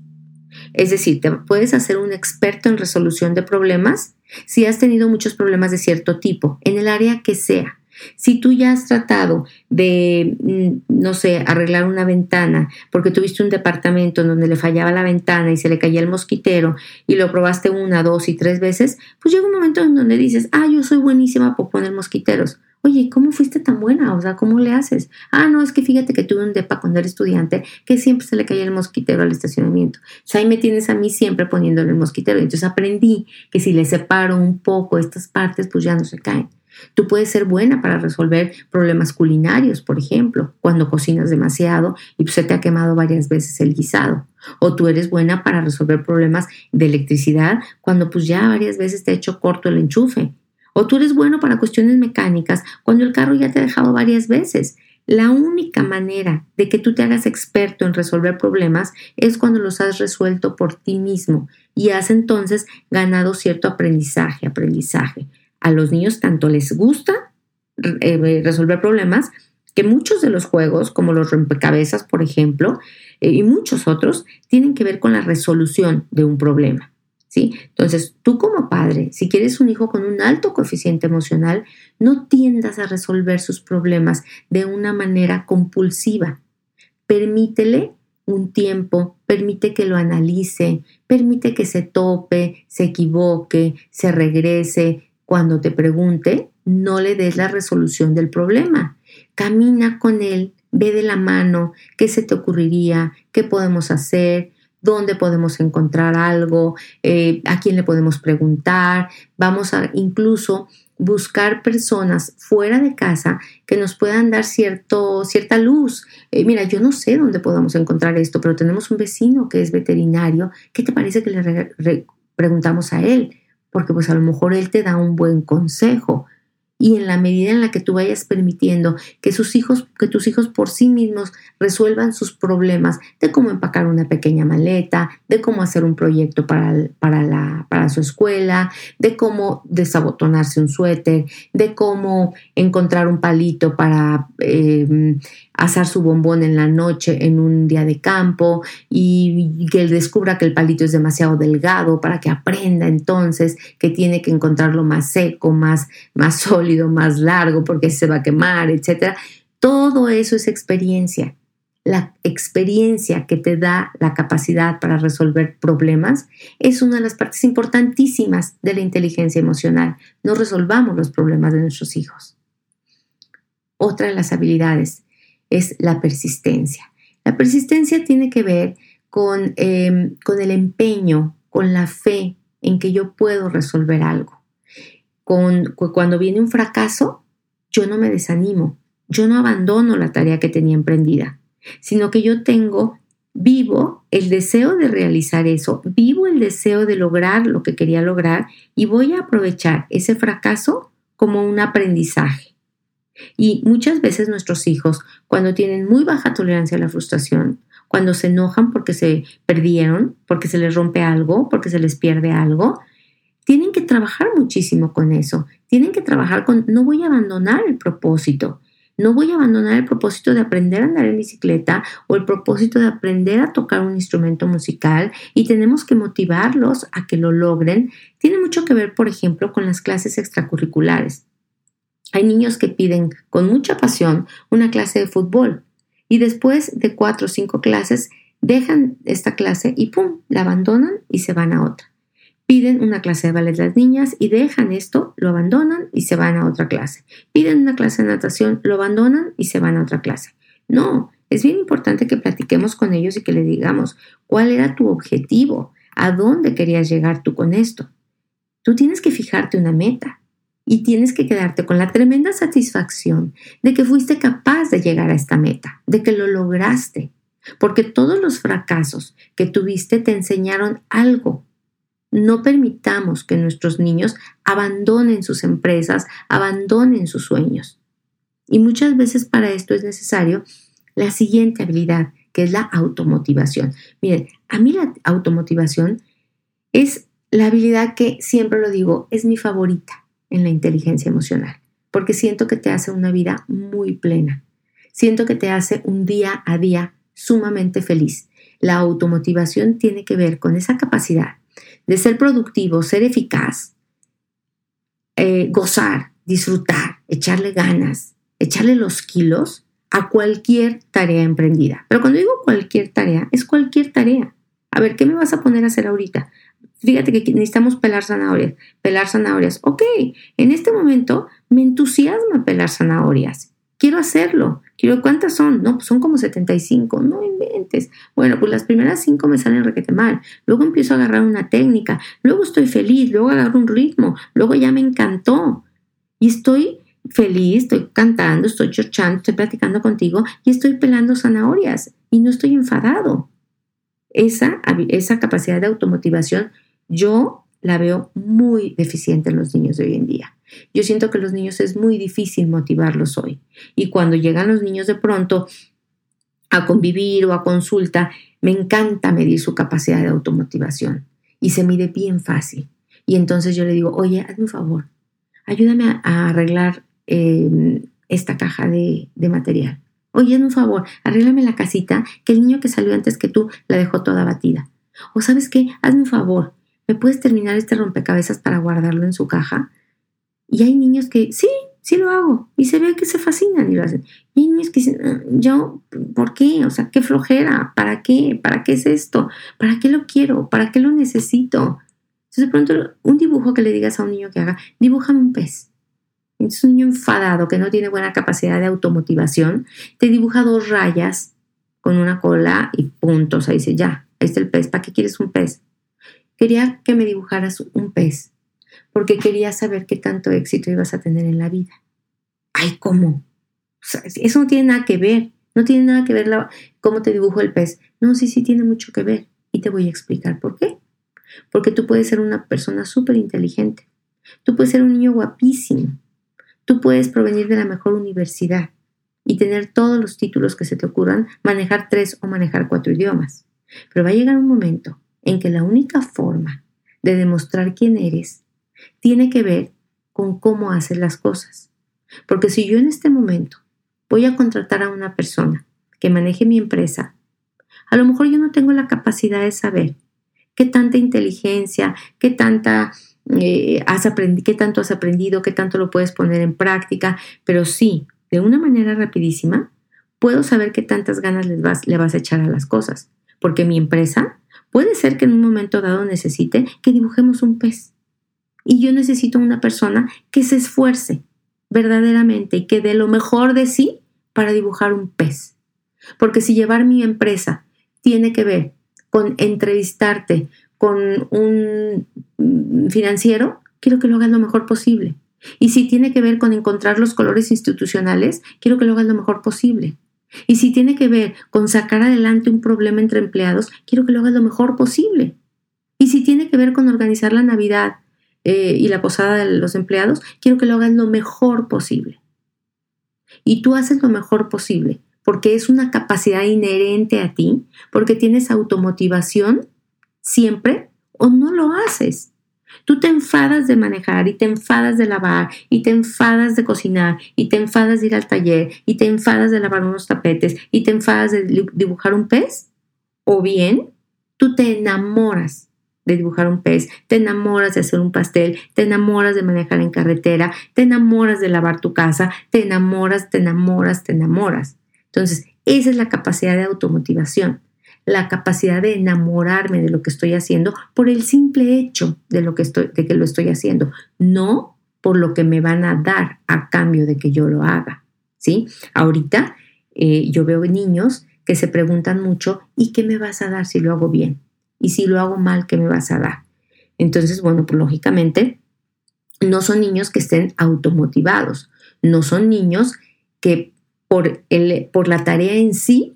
Es decir, te puedes hacer un experto en resolución de problemas si has tenido muchos problemas de cierto tipo, en el área que sea. Si tú ya has tratado de, mm, no sé, arreglar una ventana porque tuviste un departamento en donde le fallaba la ventana y se le caía el mosquitero y lo probaste una, dos y tres veces, pues llega un momento en donde dices, ah, yo soy buenísima por poner mosquiteros. Oye, ¿cómo fuiste tan buena? O sea, ¿cómo le haces? Ah, no, es que fíjate que tuve un depa cuando era estudiante que siempre se le caía el mosquitero al estacionamiento. O sea, ahí me tienes a mí siempre poniéndole el mosquitero. Entonces aprendí que si le separo un poco estas partes, pues ya no se caen. Tú puedes ser buena para resolver problemas culinarios, por ejemplo, cuando cocinas demasiado y se te ha quemado varias veces el guisado. O tú eres buena para resolver problemas de electricidad cuando pues ya varias veces te ha hecho corto el enchufe o tú eres bueno para cuestiones mecánicas cuando el carro ya te ha dejado varias veces. La única manera de que tú te hagas experto en resolver problemas es cuando los has resuelto por ti mismo y has entonces ganado cierto aprendizaje, aprendizaje. A los niños tanto les gusta eh, resolver problemas que muchos de los juegos, como los rompecabezas, por ejemplo, eh, y muchos otros, tienen que ver con la resolución de un problema. Entonces, tú como padre, si quieres un hijo con un alto coeficiente emocional, no tiendas a resolver sus problemas de una manera compulsiva. Permítele un tiempo, permite que lo analice, permite que se tope, se equivoque, se regrese. Cuando te pregunte, no le des la resolución del problema. Camina con él, ve de la mano, qué se te ocurriría, qué podemos hacer, dónde podemos encontrar algo, eh, a quién le podemos preguntar. Vamos a incluso buscar personas fuera de casa que nos puedan dar cierto, cierta luz. Eh, mira, yo no sé dónde podamos encontrar esto, pero tenemos un vecino que es veterinario. ¿Qué te parece que le preguntamos a él? Porque pues a lo mejor él te da un buen consejo y en la medida en la que tú vayas permitiendo que sus hijos, que tus hijos por sí mismos resuelvan sus problemas de cómo empacar una pequeña maleta, de cómo hacer un proyecto para, para, la, para su escuela, de cómo desabotonarse un suéter, de cómo encontrar un palito para eh, asar su bombón en la noche en un día de campo y que él descubra que el palito es demasiado delgado para que aprenda entonces que tiene que encontrarlo más seco, más, más sólido, más largo porque se va a quemar, etc. Todo eso es experiencia. La experiencia que te da la capacidad para resolver problemas es una de las partes importantísimas de la inteligencia emocional. No resolvamos los problemas de nuestros hijos. Otra de las habilidades es la persistencia. La persistencia tiene que ver con, em, con el empeño, con la fe en que yo puedo resolver algo. Con, cuando viene un fracaso, yo no me desanimo, yo no abandono la tarea que tenía emprendida, sino que yo tengo vivo el deseo de realizar eso, vivo el deseo de lograr lo que quería lograr y voy a aprovechar ese fracaso como un aprendizaje. Y muchas veces nuestros hijos, cuando tienen muy baja tolerancia a la frustración, cuando se enojan porque se perdieron, porque se les rompe algo, porque se les pierde algo, tienen que trabajar muchísimo con eso. Tienen que trabajar con, no voy a abandonar el propósito. No voy a abandonar el propósito de aprender a andar en bicicleta o el propósito de aprender a tocar un instrumento musical y tenemos que motivarlos a que lo logren. Tiene mucho que ver, por ejemplo, con las clases extracurriculares. Hay niños que piden con mucha pasión una clase de fútbol y después de cuatro o cinco clases dejan esta clase y ¡pum! la abandonan y se van a otra. Piden una clase de ballet las niñas y dejan esto, lo abandonan y se van a otra clase. Piden una clase de natación, lo abandonan y se van a otra clase. No, es bien importante que platiquemos con ellos y que le digamos cuál era tu objetivo, a dónde querías llegar tú con esto. Tú tienes que fijarte una meta y tienes que quedarte con la tremenda satisfacción de que fuiste capaz de llegar a esta meta, de que lo lograste, porque todos los fracasos que tuviste te enseñaron algo. No permitamos que nuestros niños abandonen sus empresas, abandonen sus sueños. Y muchas veces para esto es necesario la siguiente habilidad, que es la automotivación. Miren, a mí la automotivación es la habilidad que siempre lo digo, es mi favorita en la inteligencia emocional, porque siento que te hace una vida muy plena. Siento que te hace un día a día sumamente feliz. La automotivación tiene que ver con esa capacidad de ser productivo, ser eficaz, eh, gozar, disfrutar, echarle ganas, echarle los kilos a cualquier tarea emprendida. Pero cuando digo cualquier tarea, es cualquier tarea. A ver, ¿qué me vas a poner a hacer ahorita? Fíjate que necesitamos pelar zanahorias, pelar zanahorias. Ok, en este momento me entusiasma pelar zanahorias. Quiero hacerlo. Quiero, ¿cuántas son? No, pues son como 75. No inventes. Bueno, pues las primeras cinco me salen requete mal. Luego empiezo a agarrar una técnica. Luego estoy feliz. Luego agarro un ritmo. Luego ya me encantó. Y estoy feliz, estoy cantando, estoy chorchando, estoy platicando contigo y estoy pelando zanahorias. Y no estoy enfadado. Esa, esa capacidad de automotivación yo la veo muy deficiente en los niños de hoy en día. Yo siento que los niños es muy difícil motivarlos hoy. Y cuando llegan los niños de pronto a convivir o a consulta, me encanta medir su capacidad de automotivación y se mide bien fácil. Y entonces yo le digo, oye, hazme un favor, ayúdame a, arreglar em, esta caja de, de material. Oye, hazme un favor, arréglame la casita que el niño que salió antes que tú la dejó toda batida. O sabes qué, hazme un favor, ¿me puedes terminar este rompecabezas para guardarlo en su caja? Y hay niños que, sí, sí lo hago. Y se ve que se fascinan y lo hacen. Niños que dicen, ah, yo, ¿por qué? O sea, qué flojera, ¿para qué? ¿Para qué es esto? ¿Para qué lo quiero? ¿Para qué lo necesito? Entonces de pronto un dibujo que le digas a un niño que haga, dibújame un pez. Entonces un niño enfadado que no tiene buena capacidad de automotivación, te dibuja dos rayas con una cola y puntos. Ahí dice, ya, ahí está el pez. ¿Para qué quieres un pez? Quería que me dibujaras un pez porque quería saber qué tanto éxito ibas a tener en la vida. Ay, ¿cómo? eso no tiene nada que ver. No tiene nada que ver cómo te dibujo el pez. No, sí, sí tiene mucho que ver. Y te voy a explicar por qué. Porque tú puedes ser una persona súper inteligente. Tú puedes ser un niño guapísimo. Tú puedes provenir de la mejor universidad y tener todos los títulos que se te ocurran, manejar tres o manejar cuatro idiomas. Pero va a llegar un momento en que la única forma de demostrar quién eres tiene que ver con cómo haces las cosas. Porque si yo en este momento voy a contratar a una persona que maneje mi empresa, a lo mejor yo no tengo la capacidad de saber qué tanta inteligencia, qué tanta eh, has qué tanto has aprendido, qué tanto lo puedes poner en práctica, pero sí, de una manera rapidísima, puedo saber qué tantas ganas le vas a echar a las cosas. Porque mi empresa puede ser que en un momento dado necesite que dibujemos un pez. Y yo necesito una persona que se esfuerce verdaderamente y que dé lo mejor de sí para dibujar un pez. Porque si llevar mi empresa tiene que ver con entrevistarte con un financiero, quiero que lo hagas lo mejor posible. Y si tiene que ver con encontrar los colores institucionales, quiero que lo hagas lo mejor posible. Y si tiene que ver con sacar adelante un problema entre empleados, quiero que lo hagas lo mejor posible. Y si tiene que ver con organizar la Navidad eh, y la posada de los empleados, quiero que lo hagan lo mejor posible. Y tú haces lo mejor posible porque es una capacidad inherente a ti, porque tienes automotivación siempre o no lo haces. Tú te enfadas de manejar y te enfadas de lavar y te enfadas de cocinar y te enfadas de ir al taller y te enfadas de lavar unos tapetes y te enfadas de dibujar un pez. O bien, tú te enamoras de dibujar un pez, te enamoras de hacer un pastel, te enamoras de manejar en carretera, te enamoras de lavar tu casa, te enamoras, te enamoras, te enamoras. Entonces, esa es la capacidad de automotivación, la capacidad de enamorarme de lo que estoy haciendo por el simple hecho de, lo que, estoy, de que lo estoy haciendo, no por lo que me van a dar a cambio de que yo lo haga. ¿sí? Ahorita eh, yo veo niños que se preguntan mucho, ¿y qué me vas a dar si lo hago bien? y si lo hago mal, ¿qué me vas a dar? Entonces, bueno, pues lógicamente no son niños que estén automotivados, no son niños que por, el, por la tarea en sí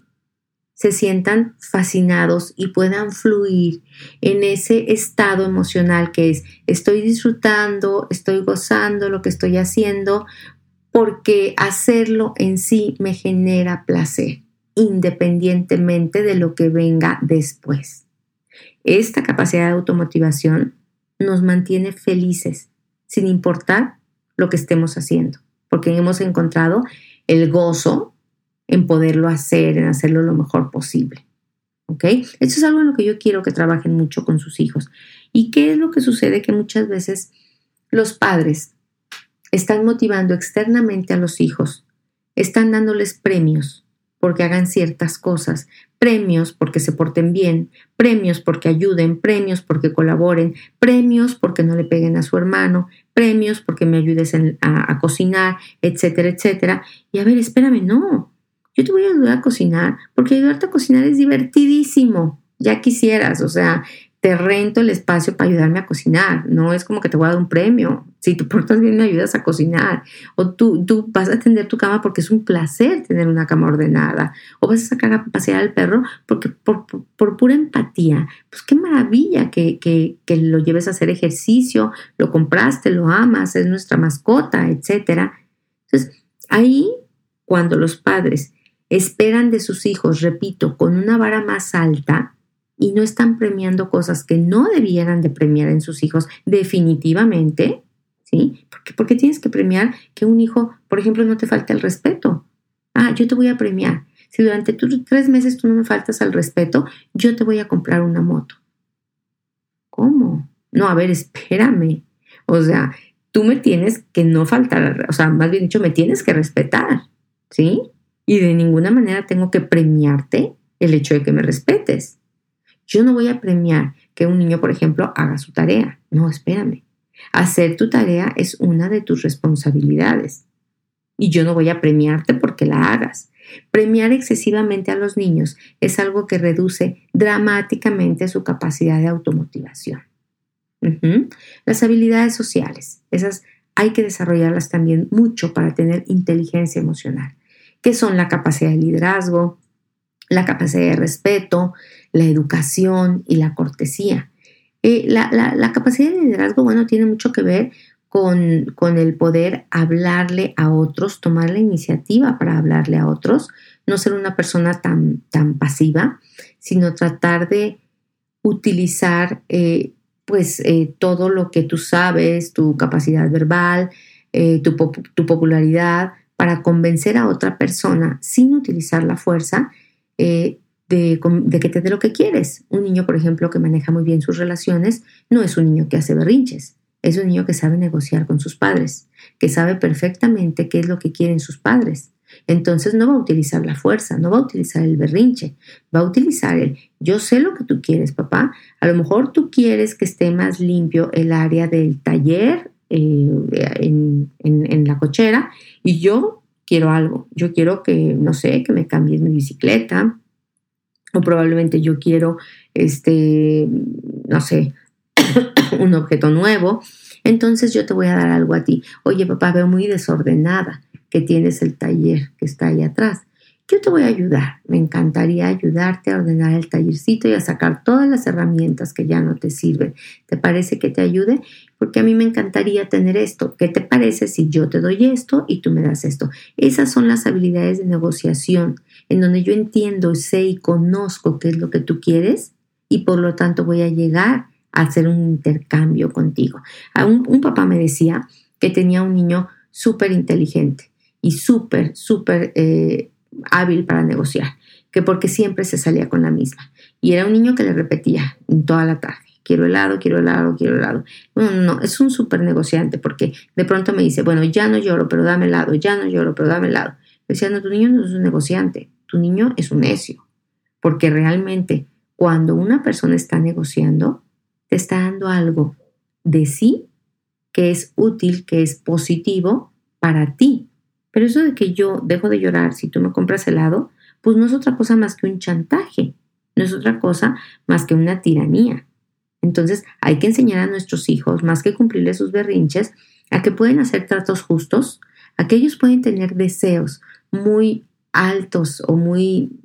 se sientan fascinados y puedan fluir en ese estado emocional que es estoy disfrutando, estoy gozando lo que estoy haciendo, porque hacerlo en sí me genera placer, independientemente de lo que venga después. Esta capacidad de automotivación nos mantiene felices, sin importar lo que estemos haciendo, porque hemos encontrado el gozo en poderlo hacer, en hacerlo lo mejor posible. ¿Ok? Esto es algo en lo que yo quiero que trabajen mucho con sus hijos. ¿Y qué es lo que sucede? Que muchas veces los padres están motivando externamente a los hijos, están dándoles premios, porque hagan ciertas cosas, premios porque se porten bien, premios porque ayuden, premios porque colaboren, premios porque no le peguen a su hermano, premios porque me ayudes a, cocinar, etcétera, etcétera. Y a ver, espérame, no, yo te voy a ayudar a cocinar porque ayudarte a cocinar es divertidísimo. Ya quisieras, o sea, te rento el espacio para ayudarme a cocinar. No es como que te voy a dar un premio. Si tú portas bien, me ayudas a cocinar. O tú, tú vas a atender tu cama porque es un placer tener una cama ordenada. O vas a sacar a pasear al perro porque por, pura empatía. Pues qué maravilla que, que, que, lo lleves a hacer ejercicio, lo compraste, lo amas, es nuestra mascota, etc. Entonces, ahí, cuando los padres esperan de sus hijos, repito, con una vara más alta, y no están premiando cosas que no debieran de premiar en sus hijos definitivamente, ¿sí? Porque, porque tienes que premiar que un hijo, por ejemplo, no te falte el respeto. Ah, yo te voy a premiar. Si durante tres meses tú no me faltas al respeto, yo te voy a comprar una moto. ¿Cómo? No, a ver, espérame. O sea, tú me tienes que no faltar, o sea, más bien dicho, me tienes que respetar, ¿sí? Y de ninguna manera tengo que premiarte el hecho de que me respetes. Yo no voy a premiar que un niño, por ejemplo, haga su tarea. No, espérame. Hacer tu tarea es una de tus responsabilidades. Y yo no voy a premiarte porque la hagas. Premiar excesivamente a los niños es algo que reduce dramáticamente su capacidad de automotivación. Las habilidades sociales, esas hay que desarrollarlas también mucho para tener inteligencia emocional, que son la capacidad de liderazgo, la capacidad de respeto, la educación y la cortesía. Eh, la, capacidad de liderazgo, bueno, tiene mucho que ver con, con, el poder hablarle a otros, tomar la iniciativa para hablarle a otros, no ser una persona tan, tan pasiva, sino tratar de utilizar eh, pues eh, todo lo que tú sabes, tu capacidad verbal, tu, tu, popularidad, para convencer a otra persona sin utilizar la fuerza de, que te dé lo que quieres. Un niño, por ejemplo, que maneja muy bien sus relaciones, no es un niño que hace berrinches, es un niño que sabe negociar con sus padres, que sabe perfectamente qué es lo que quieren sus padres. Entonces no va a utilizar la fuerza, no va a utilizar el berrinche, va a utilizar el yo sé lo que tú quieres, papá. A lo mejor tú quieres que esté más limpio el área del taller eh, en, en la cochera y yo quiero algo. Yo quiero que, no sé, que me cambies mi bicicleta, o probablemente yo quiero, este, no sé, un objeto nuevo. Entonces yo te voy a dar algo a ti. Oye, papá, veo muy desordenada que tienes el taller que está ahí atrás yo te voy a ayudar. Me encantaría ayudarte a ordenar el tallercito y a sacar todas las herramientas que ya no te sirven. ¿Te parece que te ayude? Porque a mí me encantaría tener esto. ¿Qué te parece si yo te doy esto y tú me das esto? Esas son las habilidades de negociación en donde yo entiendo, sé y conozco qué es lo que tú quieres y por lo tanto voy a llegar a hacer un intercambio contigo. Un, un papá me decía que tenía un niño súper inteligente y súper, súper... Eh, hábil para negociar, que porque siempre se salía con la misma. Y era un niño que le repetía toda la tarde, quiero helado, quiero helado, quiero helado. No, no, es un súper negociante porque de pronto me dice, bueno, ya no lloro, pero dame helado, ya no lloro, pero dame helado. Decía, no, tu niño no es un negociante, tu niño es un necio, porque realmente cuando una persona está negociando, te está dando algo de sí que es útil, que es positivo para ti, pero eso de que yo dejo de llorar si tú me compras helado, pues no es otra cosa más que un chantaje, no es otra cosa más que una tiranía. Entonces hay que enseñar a nuestros hijos, más que cumplirles sus berrinches, a que pueden hacer tratos justos, a que ellos pueden tener deseos muy altos o muy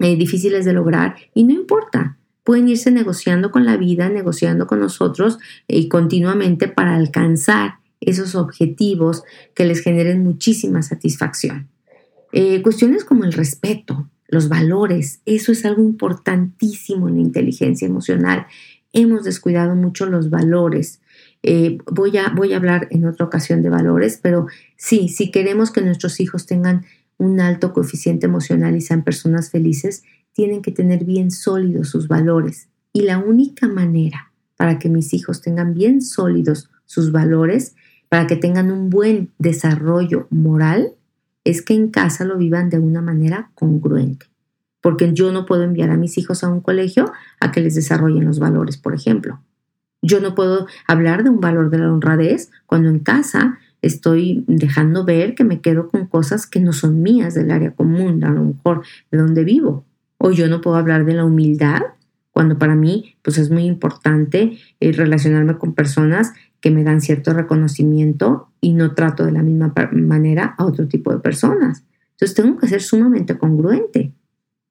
eh, difíciles de lograr y no importa, pueden irse negociando con la vida, negociando con nosotros y continuamente para alcanzar esos objetivos que les generen muchísima satisfacción. Eh, cuestiones como el respeto, los valores, eso es algo importantísimo en la inteligencia emocional. Hemos descuidado mucho los valores. Eh, voy, a, voy a hablar en otra ocasión de valores, pero sí, si queremos que nuestros hijos tengan un alto coeficiente emocional y sean personas felices, tienen que tener bien sólidos sus valores. Y la única manera para que mis hijos tengan bien sólidos sus valores para que tengan un buen desarrollo moral es que en casa lo vivan de una manera congruente. Porque yo no puedo enviar a mis hijos a un colegio a que les desarrollen los valores, por ejemplo. Yo no puedo hablar de un valor de la honradez cuando en casa estoy dejando ver que me quedo con cosas que no son mías del área común, a lo mejor de donde vivo. O yo no puedo hablar de la humildad cuando para mí pues es muy importante eh, relacionarme con personas que me dan cierto reconocimiento y no trato de la misma manera a otro tipo de personas. Entonces tengo que ser sumamente congruente,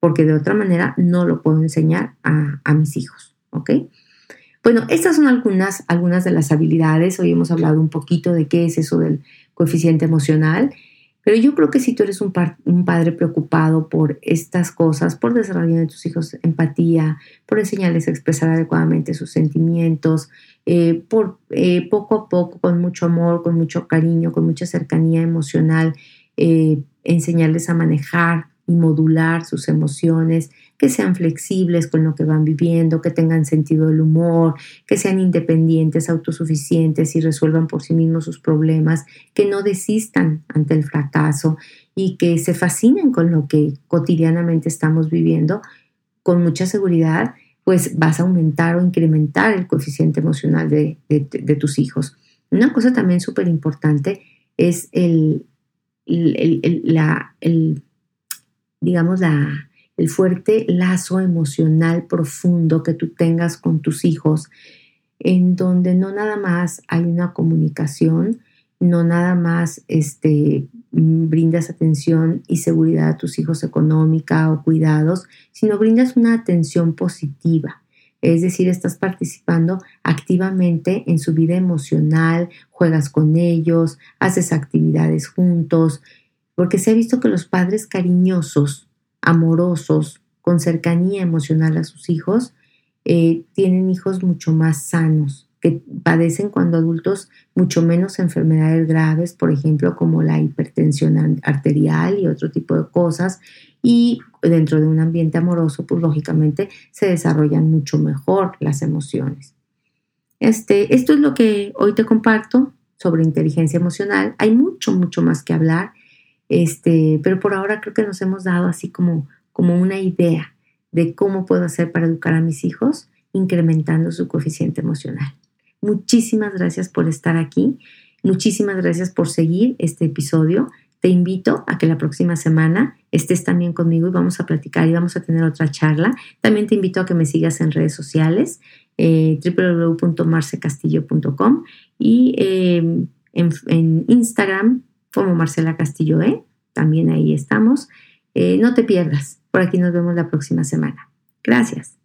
porque de otra manera no lo puedo enseñar a, a mis hijos, ¿ok? Bueno, estas son algunas, algunas de las habilidades. Hoy hemos hablado un poquito de qué es eso del coeficiente emocional pero yo creo que si tú eres un, padre preocupado por estas cosas, por desarrollar en tus hijos empatía, por enseñarles a expresar adecuadamente sus sentimientos, eh, por eh, poco a poco, con mucho amor, con mucho cariño, con mucha cercanía emocional, eh, enseñarles a manejar y modular sus emociones, que sean flexibles con lo que van viviendo, que tengan sentido del humor, que sean independientes, autosuficientes y resuelvan por sí mismos sus problemas, que no desistan ante el fracaso y que se fascinen con lo que cotidianamente estamos viviendo, con mucha seguridad, pues vas a aumentar o incrementar el coeficiente emocional de, tus hijos. Una cosa también súper importante es el, la, digamos, la, el fuerte lazo emocional profundo que tú tengas con tus hijos, en donde no nada más hay una comunicación, no nada más este, brindas atención y seguridad a tus hijos económica o cuidados, sino brindas una atención positiva. Es decir, estás participando activamente en su vida emocional, juegas con ellos, haces actividades juntos, porque se ha visto que los padres cariñosos amorosos, con cercanía emocional a sus hijos, eh, tienen hijos mucho más sanos, que padecen cuando adultos mucho menos enfermedades graves, por ejemplo, como la hipertensión arterial y otro tipo de cosas. Y dentro de un ambiente amoroso, pues lógicamente se desarrollan mucho mejor las emociones. Este, esto es lo que hoy te comparto sobre inteligencia emocional. Hay mucho, mucho más que hablar. Este, pero por ahora creo que nos hemos dado así como, como una idea de cómo puedo hacer para educar a mis hijos incrementando su coeficiente emocional. Muchísimas gracias por estar aquí. Muchísimas gracias por seguir este episodio. Te invito a que la próxima semana estés también conmigo y vamos a platicar y vamos a tener otra charla. También te invito a que me sigas en redes sociales, eh, www.marcecastillo.com y en, en Instagram como Marcela Castillo E. También ahí estamos. Eh, no te pierdas. Por aquí nos vemos la próxima semana. Gracias.